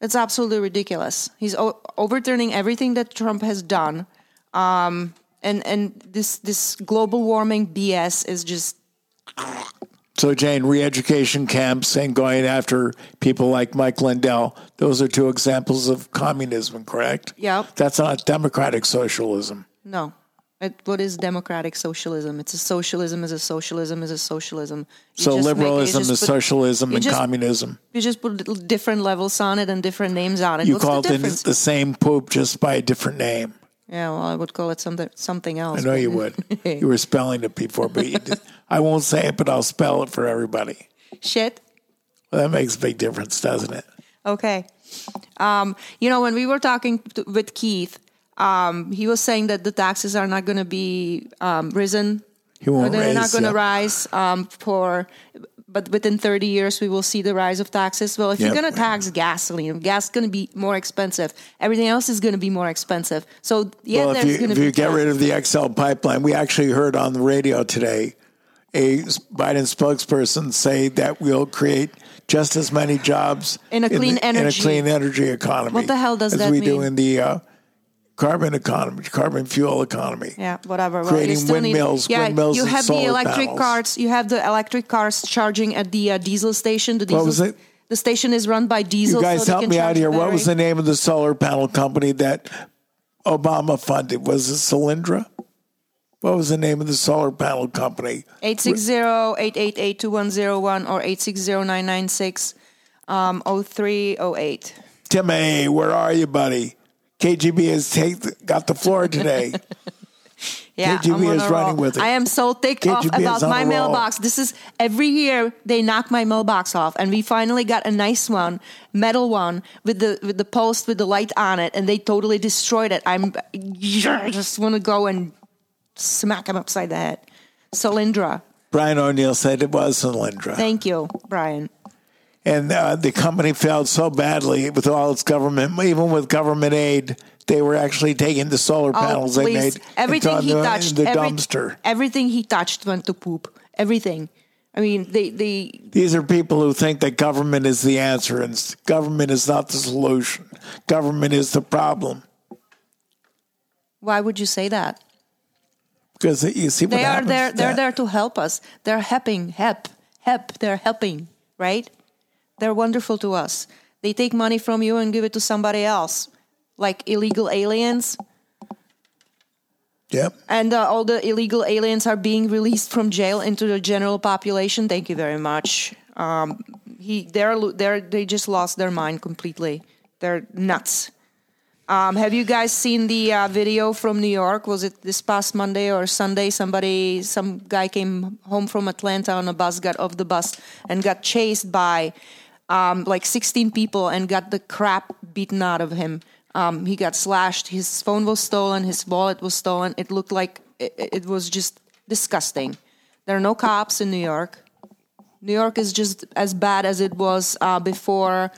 It's absolutely ridiculous. He's o- overturning everything that Trump has done, um, and and this this global warming BS is just So, Jane, re education camps and going after people like Mike Lindell, those are two examples of communism, correct? Yep. That's not democratic socialism. no. What is democratic socialism? It's a socialism is a socialism is a socialism. You So, just make- you liberalism is put- socialism and just- communism. You just put different levels on it and different names on it. You What's call the it the same poop just by a different name. Yeah, well, I would call it something something else. I know you would. you were spelling it before, but you did. I won't say it, but I'll spell it for everybody. Shit. Well, that makes a big difference, doesn't it? Okay. Um, you know, when we were talking to, with Keith, um, he was saying that the taxes are not going to be um, risen. He won't they're not going to yeah. rise um, for, but within 30 years we will see the rise of taxes. Well, if you're going to tax gasoline, gas is going to be more expensive. Everything else is going to be more expensive. So yeah, well, if you, if you get rid of the XL pipeline, we actually heard on the radio today a Biden spokesperson say that we'll create just as many jobs In a clean the- in a energy- clean energy economy. What the hell does as that we do mean? in the uh, carbon economy, carbon fuel economy. Yeah, whatever. Well, Creating still windmills, need, yeah, windmills you and have the electric panels. cars. You have the electric cars charging at the uh, diesel station. The diesel, What was it? The station is run by diesel. You guys so they help can me out here. What was the name of the solar panel company that Obama funded? Was it Solyndra? What was the name of the solar panel company? 860-888-2101 or 860-996 um, 0308. Timmy, where are you, buddy? KGB has take, got the floor today. Yeah, KGB is running roll. with it. I am so ticked off about my mailbox. This is every year they knock my mailbox off, and we finally got a nice one, metal one with the with the post with the light on it, and they totally destroyed it. I'm I just want to go and smack him upside the head. Solyndra, Brian O'Neill said it was Solyndra. thank you, Brian. And uh, the company failed so badly with all its government, even with government aid, they were actually taking the solar panels oh, they made everything he touched, in the every- dumpster. everything he touched went to poop. Everything. I mean, they they These are people who think that government is the answer and government is not the solution. Government is the problem. Why would you say that? Because you see what they are there. They're there to help us. They're helping, help, help. They're helping, right? They're wonderful to us. They take money from you and give it to somebody else, like illegal aliens. Yep. And uh, all the illegal aliens are being released from jail into the general population. Thank you very much. Um, he, they're, they're, they just lost their mind completely. They're nuts. Um, have you guys seen the uh, video from New York? Was it this past Monday or Sunday? Somebody, some guy came home from Atlanta on a bus, got off the bus, and got chased by um, like 16 people and got the crap beaten out of him. Um, he got slashed. His phone was stolen. His wallet was stolen. It looked like it, it was just disgusting. There are no cops in New York. New York is just as bad as it was uh, before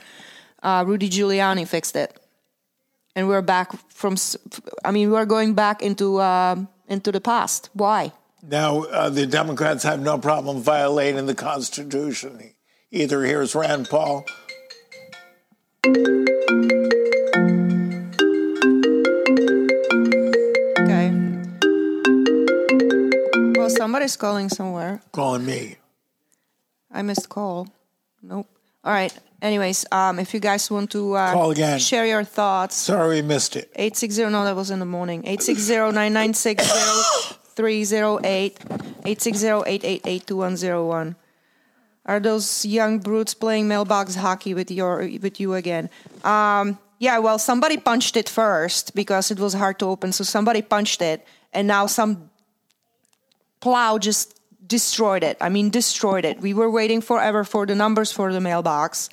uh, Rudy Giuliani fixed it and we're back from I mean we're going back into um into the past why Now, uh, the Democrats have no problem violating the Constitution. Either here's Rand Paul. okay. Well somebody's calling somewhere. Calling me. i missed call. Nope. All right. Anyways um if you guys want to uh, Call again. share your thoughts. Sorry we missed it. 860 no that was in the morning. 860-996-0308 860-888-2101 are those young brutes playing mailbox hockey with your with you again? Um yeah well somebody punched it first because it was hard to open. So somebody punched it and now some plow just destroyed it. I mean destroyed it. We were waiting forever for the numbers for the mailbox.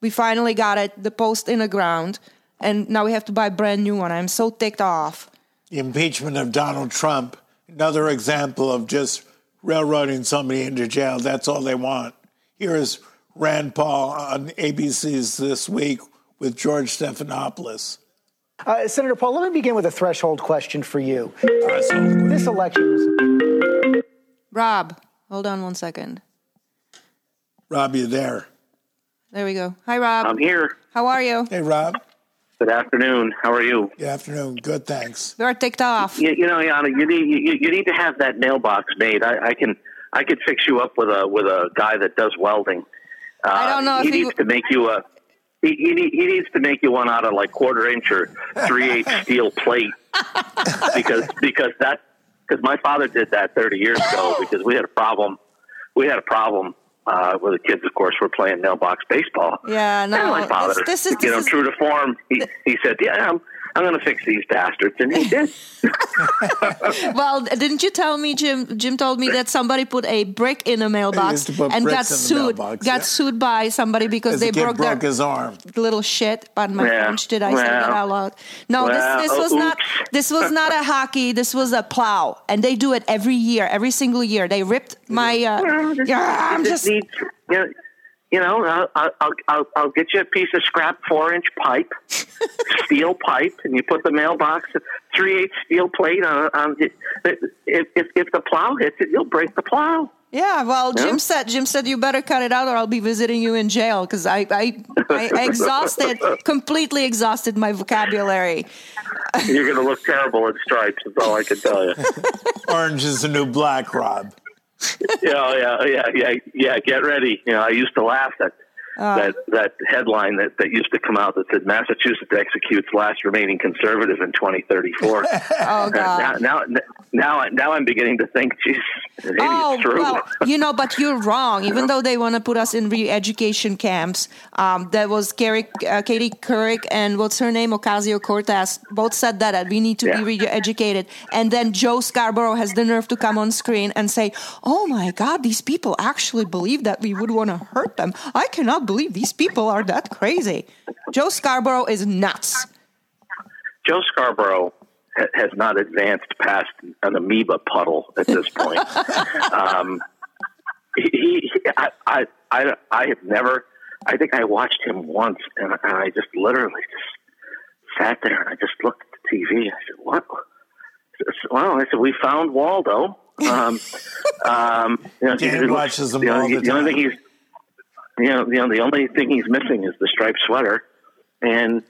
We finally got it the post in the ground and now we have to buy a brand new one. I'm so ticked off. The impeachment of Donald Trump, another example of just railroading somebody into jail. That's all they want. Here is Rand Paul on ABC's This Week with George Stephanopoulos. Uh, Senator Paul, let me begin with a threshold question for you. This election was. rob hold on one second Rob, you there? there we go hi rob I'm here. how are you Hey, Rob. Good afternoon. How are you? Good afternoon. Good, thanks. we're ticked off You, you know, Yana, you need you, you need to have that mailbox made. I, I can I could fix you up with a with a guy that does welding. Uh, I don't know he if he needs to make you a. He, he, he needs to make you one out of like quarter inch or three eighth steel plate because because that because my father did that thirty years ago because we had a problem we had a problem uh, where the kids of course were playing mailbox baseball. Yeah And no my father, this, this is you know, is true to form, he, he said, "Yeah, I'm, I'm going to fix these bastards, and he did. well, didn't you tell me, Jim? Jim told me that somebody put a brick in a mailbox and got bricks in the sued. mailbox, got yeah. sued by somebody because they the broke, broke their his arm. little shit. Pardon my Yeah. French. Did I say that out loud? No, Well, this this was oh, not. This was not a hockey. This was a plow, and they do it every year, every single year. They ripped my. Uh, yeah, I'm You just. need, you know, you know I'll, I'll, I'll, I'll get you a piece of scrap four inch pipe, steel pipe, and you put the mailbox three eight steel plate on. on it. If, if if the plow hits it, you'll break the plow. Yeah, well, Yeah. Jim said Jim said you better cut it out, or I'll be visiting you in jail because I, I I I exhausted completely exhausted my vocabulary. You're going to look terrible in stripes. That's all I can tell you. Orange is the new black, Rob. yeah, oh, yeah, oh, yeah, yeah, yeah. Get ready. You know, I used to laugh at Uh, that that headline that, that used to come out that said Massachusetts executes last remaining conservative in 2034. Oh, God. Now, now, now, now I'm beginning to think, geez, maybe Oh it's true. well, you know, but you're wrong. Even though they want to put us in re-education camps, um, there was Gary, uh, Katie Couric and what's her name, Ocasio Cortez, both said that, that we need to be re-educated. And then Joe Scarborough has the nerve to come on screen and say, "Oh my God, these people actually believe that we would want to hurt them. I cannot believe these people are that crazy." Joe Scarborough is nuts. Joe Scarborough ha- has not advanced past an amoeba puddle at this point. um, he, he I, I, I, I have never. I think I watched him once, and, and I just literally just sat there and I just looked at the TV. I said, "What?" Well, I said, "We found Waldo." Um, um, you know, Dan he- watches them the only- all the the only time. thing he's you know, you know, the only thing he's missing is the striped sweater, and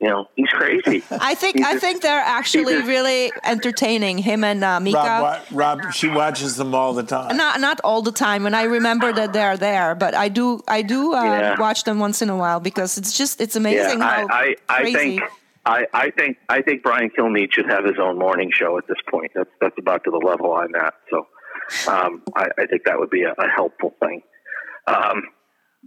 you know, he's crazy. I think He's I just- think they're actually really entertaining him and uh, Mika. Rob, wa- Rob, she watches them all the time. Not not all the time, and I remember that they're there, but I do I do uh, Yeah. watch them once in a while because it's just it's amazing yeah, how I, I, I think. I, I think I think Brian Kilmeade should have his own morning show at this point. That's that's about to the level I'm at. So um, I, I think that would be a, a helpful thing. Um,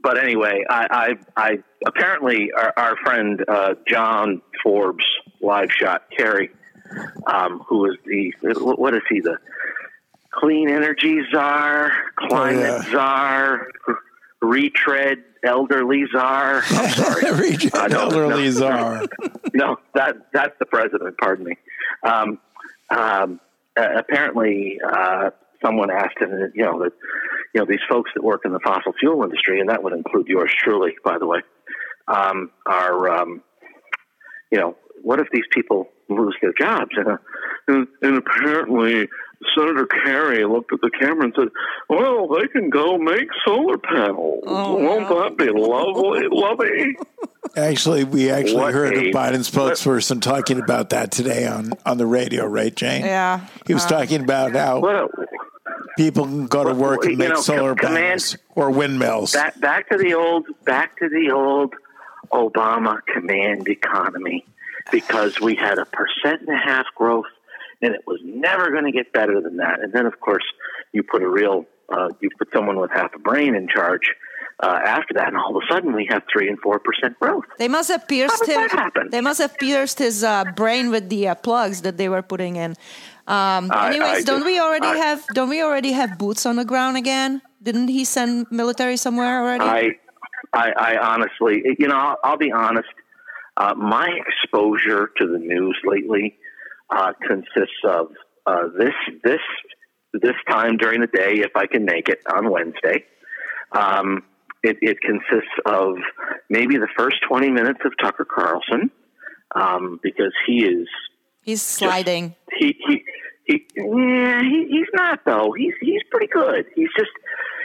but anyway, I, I, I apparently our, our friend uh, John Forbes, live shot Kerry, um, who is the what is he the clean energy czar, climate Oh, yeah. czar, retread elderly czar. I'm sorry, Retread Uh, no, elderly no, czar. No, that that's the president. Pardon me. Um, um, uh, apparently, uh, someone asked him, you know, that you know these folks that work in the fossil fuel industry, and that would include yours truly, by the way, um, are um, you know, what if these people lose their jobs? And, uh, and, and apparently, Senator Kerry looked at the camera and said, "Well, they can go make solar panels. Won't that be lovely, lovely?" Actually, we actually What heard a- the Biden spokesperson talking about that today on, on the radio, right, Jane? Yeah. He was Uh, talking about how What a, people can go to work and make know, solar command- panels or windmills. Back back to the old back to the old Obama command economy because we had a percent and a half growth and it was never going to get better than that. And then of course you put a real uh, you put someone with half a brain in charge uh, after that, and all of a sudden we have three and four percent growth. They must have pierced him. They must have pierced his uh, brain with the uh, plugs that they were putting in. Um, anyways, I don't just- we already I- have don't we already have boots on the ground again? Didn't he send military somewhere already? I, I, I honestly, you know, I'll, I'll be honest. Uh, my exposure to the news lately uh, consists of uh, this, this, this time during the day, if I can make it on Wednesday. Um, it, it consists of maybe the first twenty minutes of Tucker Carlson um, because he is He's sliding. he he he yeah he, he's not though he's he's pretty good he's just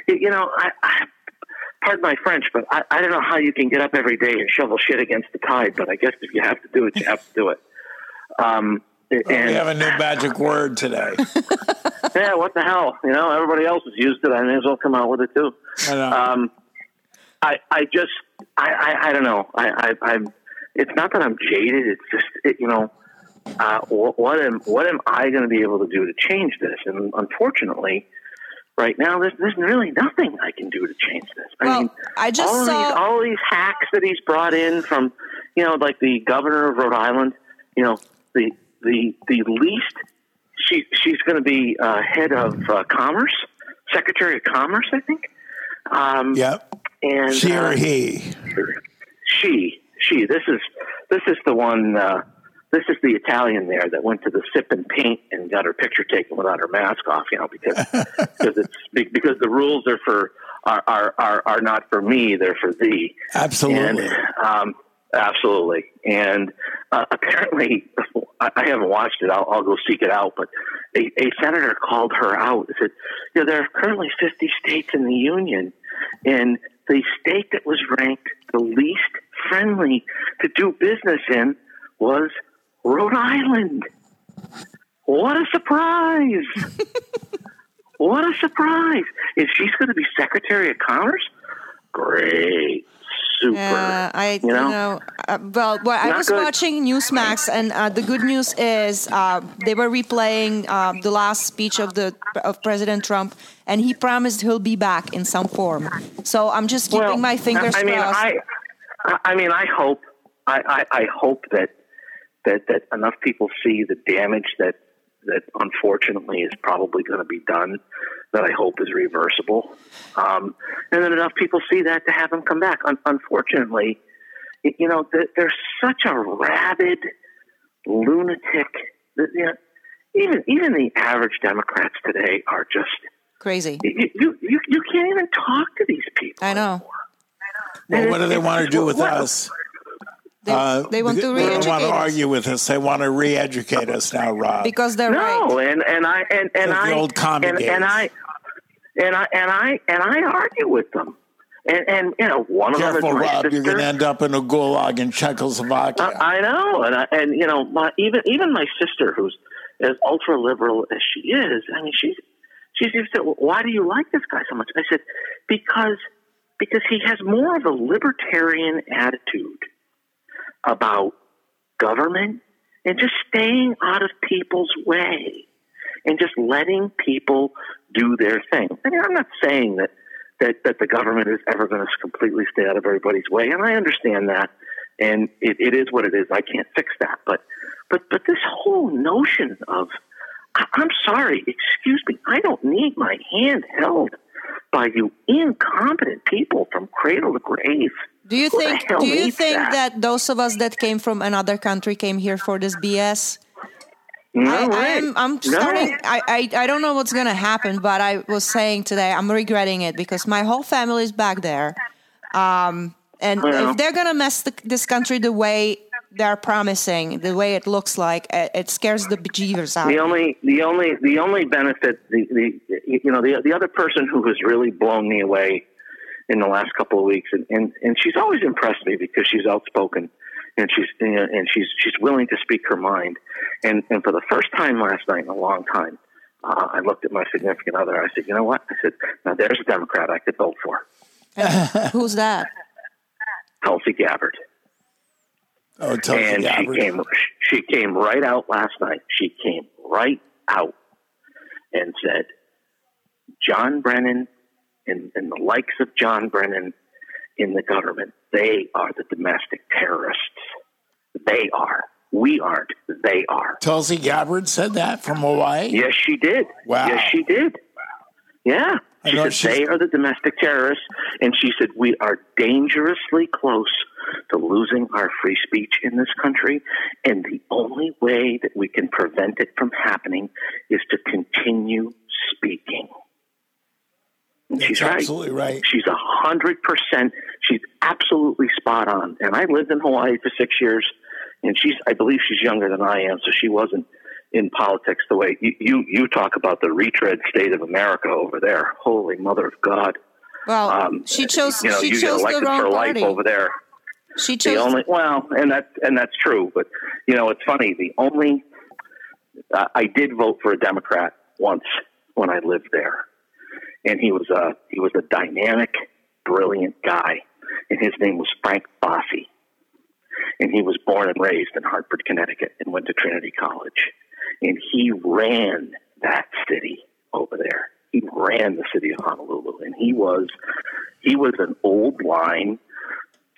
you know I, I pardon my French but I, I don't know how you can get up every day and shovel shit against the tide but I guess if you have to do it you have to do it um and we have a new magic word today. yeah what the hell you know everybody else has used it I may as well come out with it too I know. um I I just I I, I don't know I, I I'm it's not that I'm jaded it's just it, you know uh, what, what am what am I going to be able to do to change this? And unfortunately, right now there's there's really nothing I can do to change this. I Well, mean, I just all saw- these all these hacks that he's brought in from, you know, like the governor of Rhode Island you know, the the the least she she's going to be uh, head of uh, commerce, secretary of commerce, I think. Um, Yep. and She or uh, he? she she this is this is the one uh, this is the Italian there that went to the sip and paint and got her picture taken without her mask off, you know, because because it's because the rules are for are are are, are not for me, they're for thee. Absolutely. And, um, absolutely. And uh, apparently, I, I haven't watched it. I'll, I'll go seek it out. But a, a senator called her out and said, you know, there are currently 50 states in the union, and the state that was ranked the least friendly to do business in was Rhode Island. What a surprise! what a surprise! If she's going to be Secretary of Commerce, great, super. Yeah, I you you know, know, uh, well, well I was good. watching Newsmax, and uh, the good news is uh, they were replaying uh, the last speech of the of President Trump, and he promised he'll be back in some form. So I'm just keeping Well, my fingers I mean, crossed. I, I- I mean, I hope, I, I, I hope that that that enough people see the damage that that unfortunately is probably going to be done. That I hope is reversible, um, and then enough people see that to have them come back. Un- unfortunately, y- you know, th- there's such a rabid lunatic. That, you know, even even the average Democrats today are just Crazy. you, you, you, you can't even talk to these people. I know. Well, what do they want to do with What- us? They, Uh, they want to They don't want to argue with us. They want to re-educate us now, Rob. because they're no, right. and and I and and Like I old commie and, and I and I and I and I argue with them, and and you know one Careful, of them is my Rob. You're going to end up in a gulag in Czechoslovakia. I, I know, and I, and you know, my, even even my sister, who's as ultra liberal as she is, I mean, she's she just said, well, "Why do you like this guy so much?" I said, "Because because he has more of a libertarian attitude about government and just staying out of people's way and just letting people do their thing." I mean, I'm not saying that that that the government is ever going to completely stay out of everybody's way, and I understand that, and it, it is what it is. I can't fix that, but but but this whole notion of I'm sorry, excuse me, I don't need my hand held by you incompetent people from cradle to grave. Do you think? Do you think that? that those of us that came from another country came here for this BS? No I, way. I'm, I'm No. I, I, I don't know what's gonna happen, but I was saying today I'm regretting it because my whole family is back there, um, and Well. if they're gonna mess the, this country the way they're promising, the way it looks like, it, it scares the bejeevers out. The only, the only, the only benefit, the, the, you know, the the other person who has really blown me away in the last couple of weeks, and and, and she's always impressed me because she's outspoken, and she's you know, and she's she's willing to speak her mind, and and for the first time last night in a long time, uh, I looked at my significant other. I said, you know what? I said, now there's a Democrat I could vote for, Who's that? Tulsi Gabbard. oh, Tulsi and Gabbard. she came she came right out last night. She came right out and said, John Brennan and, and the likes of John Brennan in the government, they are the domestic terrorists. They are. We aren't. They are. Tulsi Gabbard said that from Hawaii. Yes, she did. Wow. Yes, she did. Yeah. She said she's- they are the domestic terrorists, and she said we are dangerously close to losing our free speech in this country, and the only way that we can prevent it from happening is to continue speaking. And That's she's right. absolutely right. She's a hundred percent. She's absolutely spot on. And I lived in Hawaii for six years, and she's I believe she's younger than I am, so she wasn't in politics the way you you, you talk about the retread state of America over there. Holy mother of God! Well, Um, she chose. You know, she you get chose the elected wrong for life party. over there. She chose The chose. only well, and that and that's true. But you know, it's funny. The only uh, I did vote for a Democrat once when I lived there, and he was a he was a dynamic, brilliant guy, and his name was Frank Fasi, and he was born and raised in Hartford, Connecticut, and went to Trinity College, and he ran that city over there. He ran the city of Honolulu, and he was he was an old line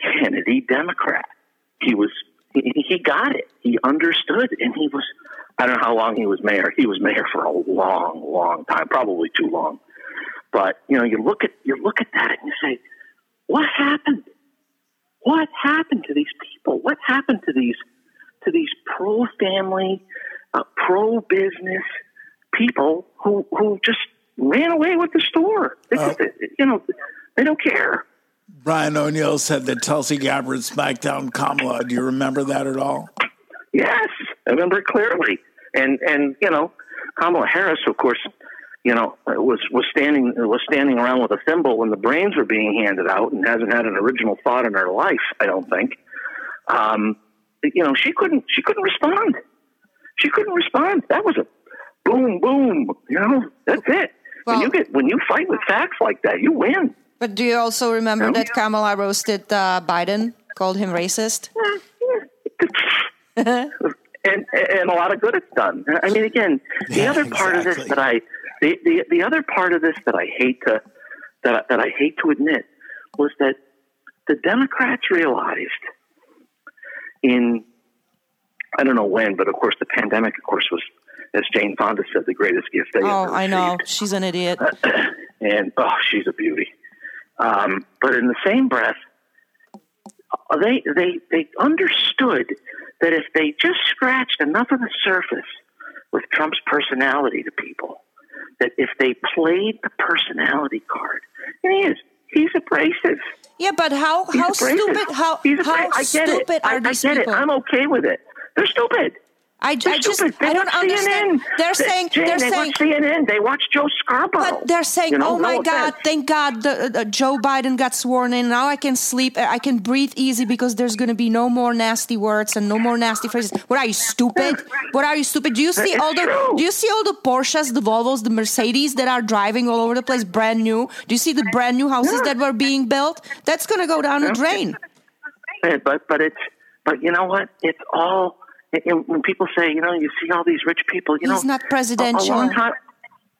Kennedy Democrat. He was he got it. He understood, and he was. I don't know how long he was mayor. He was mayor for a long, long time, probably too long. But you know, you look at you look at that and you say, what happened? What happened to these people? What happened to these to these pro family, uh, pro business people who who just ran away with the store? They just, you know, they don't care. Brian O'Neill said that Tulsi Gabbard smacked down Kamala. Do you remember that at all? Yes, I remember it clearly. And and you know, Kamala Harris, of course, you know, was was standing was standing around with a thimble when the brains were being handed out, and hasn't had an original thought in her life. I don't think. Um, you know, she couldn't she couldn't respond. She couldn't respond. That was a boom boom. You know, that's it. when you get when you fight with facts like that, you win. But do you also remember No. that Kamala roasted uh, Biden, called him racist? and and a lot of good it's done. I mean, again, the Yeah, other part of this that I the, the the other part of this that I hate to that that I hate to admit was that the Democrats realized in I don't know when, but of course the pandemic, of course, was as Jane Fonda said, the greatest gift they Oh, ever I know. She's an idiot. and oh, she's a beauty. Um, but in the same breath, they they they understood that if they just scratched enough of the surface with Trump's personality to people, that if they played the personality card, and he is he's abrasive. Yeah, but how He's how abrasive. stupid how He's how I get stupid it. are I, I get people? it. I'm okay with it. They're stupid. I, I just. I don't watch understand. They're saying Jane, they're they saying watch CNN. They watch Joe Scarborough. But they're saying, You know, "Oh my no God! offense. Thank God, the, uh, Joe Biden got sworn in. Now I can sleep. I can breathe easy because there's going to be no more nasty words and no more nasty phrases." What are you stupid? What are you stupid? Do you see It's all the true. Do you see all the Porsches, the Volvos, the Mercedes that are driving all over the place, brand new? Do you see the brand new houses that were being built? That's going to go down the drain. But but it's but you know what? It's all when people say you know you see all these rich people. You He's know, not A, a presidential. long time.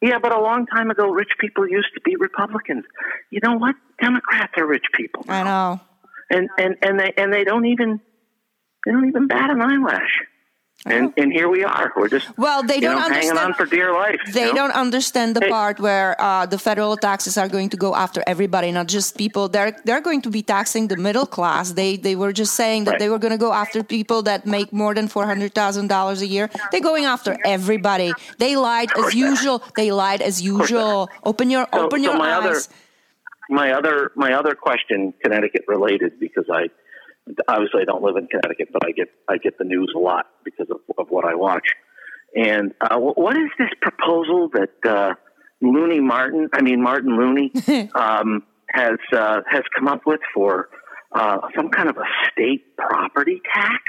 Yeah, but a long time ago, rich people used to be Republicans. You know what? Democrats are rich people, I know. and and and they and they don't even they don't even bat an eyelash. And and here we are. We're just Well, they don't know, hanging understand- on for dear life. you They know? don't understand the Hey. part where uh, the federal taxes are going to go after everybody, not just people. They're they're going to be taxing the middle class. They they were just saying that Right. they were going to go after people that make more than four hundred thousand dollars a year. They're going after everybody. They lied as usual. They lied as usual. Open your So- open so your my eyes. other my other my other question Connecticut related because I obviously I don't live in Connecticut but I get I get the news a lot because of, of what I watch. And uh, wh- what is this proposal that uh, Looney Martin I mean Martin Looney um, has uh, has come up with for uh, some kind of a state property tax?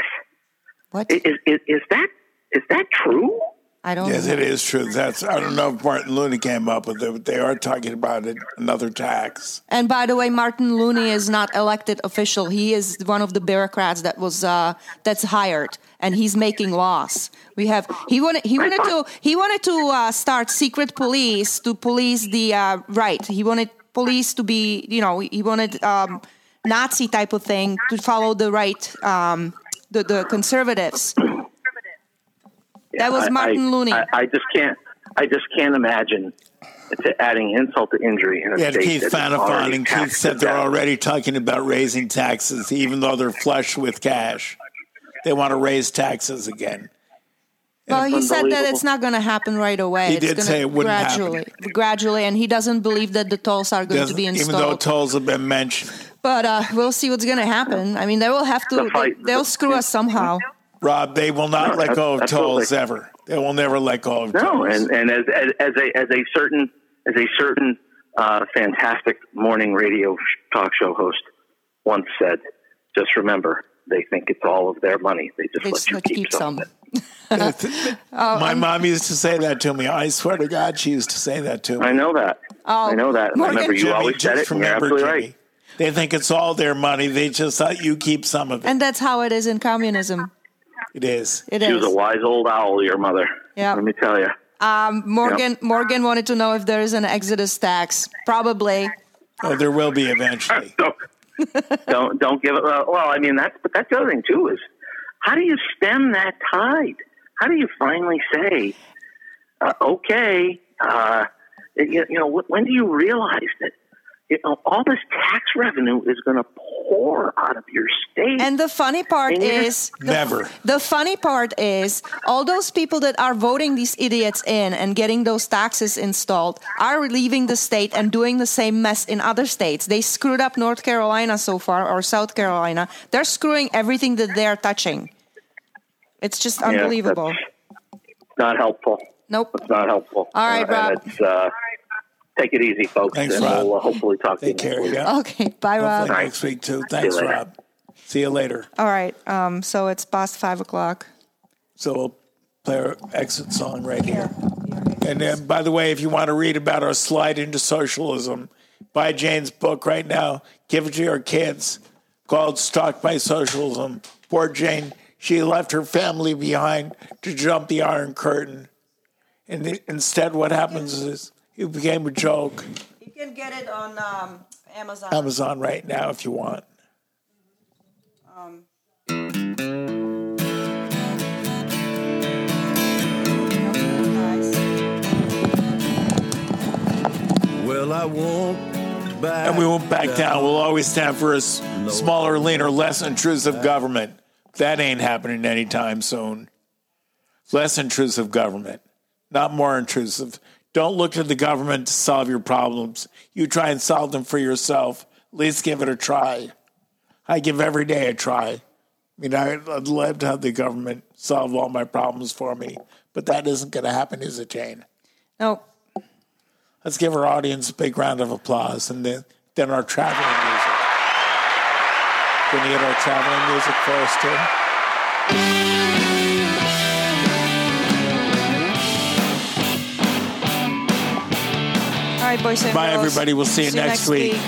What? Is, is, is that is that true I don't. Yes, it is true. That's I don't know if Martin Looney came up with it, but they are talking about it, another tax. And by the way, Martin Looney is not elected official. He is one of the bureaucrats that was uh, that's hired, and he's making laws. We have he wanted he wanted to he wanted to uh, start secret police to police the uh, right. He wanted police to be you know he wanted um, Nazi type of thing to follow the right um, the the conservatives. That was Martin I, Looney. I, I just can't. I just can't imagine it's adding insult to injury in a Yeah, state Keith that is Phaneuf and Keith said they're death. already talking about raising taxes, even though they're flush with cash. They want to raise taxes again. Well, he said that it's not going to happen right away. He it's did gonna say it wouldn't happen. gradually, gradually, and he doesn't believe that the tolls are going to Doesn't- be even installed. though tolls have been mentioned. but uh, we'll see what's going to happen. I mean, they will have to. The fight- they'll screw us somehow. Rob, they will not No, let go of absolutely. tolls ever. They will never let go of No, tolls. and and as, as as a as a certain as a certain uh, fantastic morning radio talk show host once said, just remember they think it's all of their money. They just They let just you let you keep, keep some. some. Oh, My um, mom used to say that to me. I swear to God, she used to say that to me. I know that. Oh, I know that. And I remember you Jimmy, always said it. just And you're absolutely Jimmy, right. They think it's all their money. They just let you keep some of it. And that's how it is in communism. It is. It she is. was a wise old owl, your mother. Yeah. Let me tell you. Um, Morgan Morgan wanted to know if there is an exodus tax. Probably. Oh, there will be eventually. don't don't give it. Uh, well, I mean that's but that's the other thing too is how do you stem that tide? How do you finally say, uh, okay, uh, you, you know, when do you realize that you know all this tax revenue is going to pour out of your state? And the funny part And is the, Never. The funny part is all those people that are voting these idiots in and getting those taxes installed are leaving the state and doing the same mess in other states. They screwed up North Carolina so far or South Carolina. They're screwing everything that they're touching. It's just Yeah, unbelievable. not helpful. Nope. It's not helpful. All right, Uh, Rob. It's, uh, take it easy, folks, Thanks, and Rob. we'll uh, hopefully talk Take to you. care. next week. Yeah. Okay, bye, Rob. Hopefully next week too. Thanks, later. Rob. See you later. All right, um, so it's past five o'clock. So we'll play our exit song right here. And then, by the way, if you want to read about our slide into socialism, buy Jane's book right now. Give it to your kids. Called "Stalked by Socialism." Poor Jane. She left her family behind to jump the Iron Curtain, and the- instead, what happens is it became a joke. You can get it on um, Amazon. Amazon right now if you want. Well, I won't back And we won't back down. We'll always stand for a s- smaller, leaner, less intrusive government. That ain't happening anytime soon. Less intrusive government, not more intrusive. Don't look to the government to solve your problems. You try and solve them for yourself. At least give it a try. I give every day a try. I mean, I'd love to have the government solve all my problems for me, but that isn't going to happen, is it, Jane? No. Let's give our audience a big round of applause and then, then our traveling music. Can you get our traveling music for us too? Right, boys and Bye, girls. everybody. We'll see you next week. week.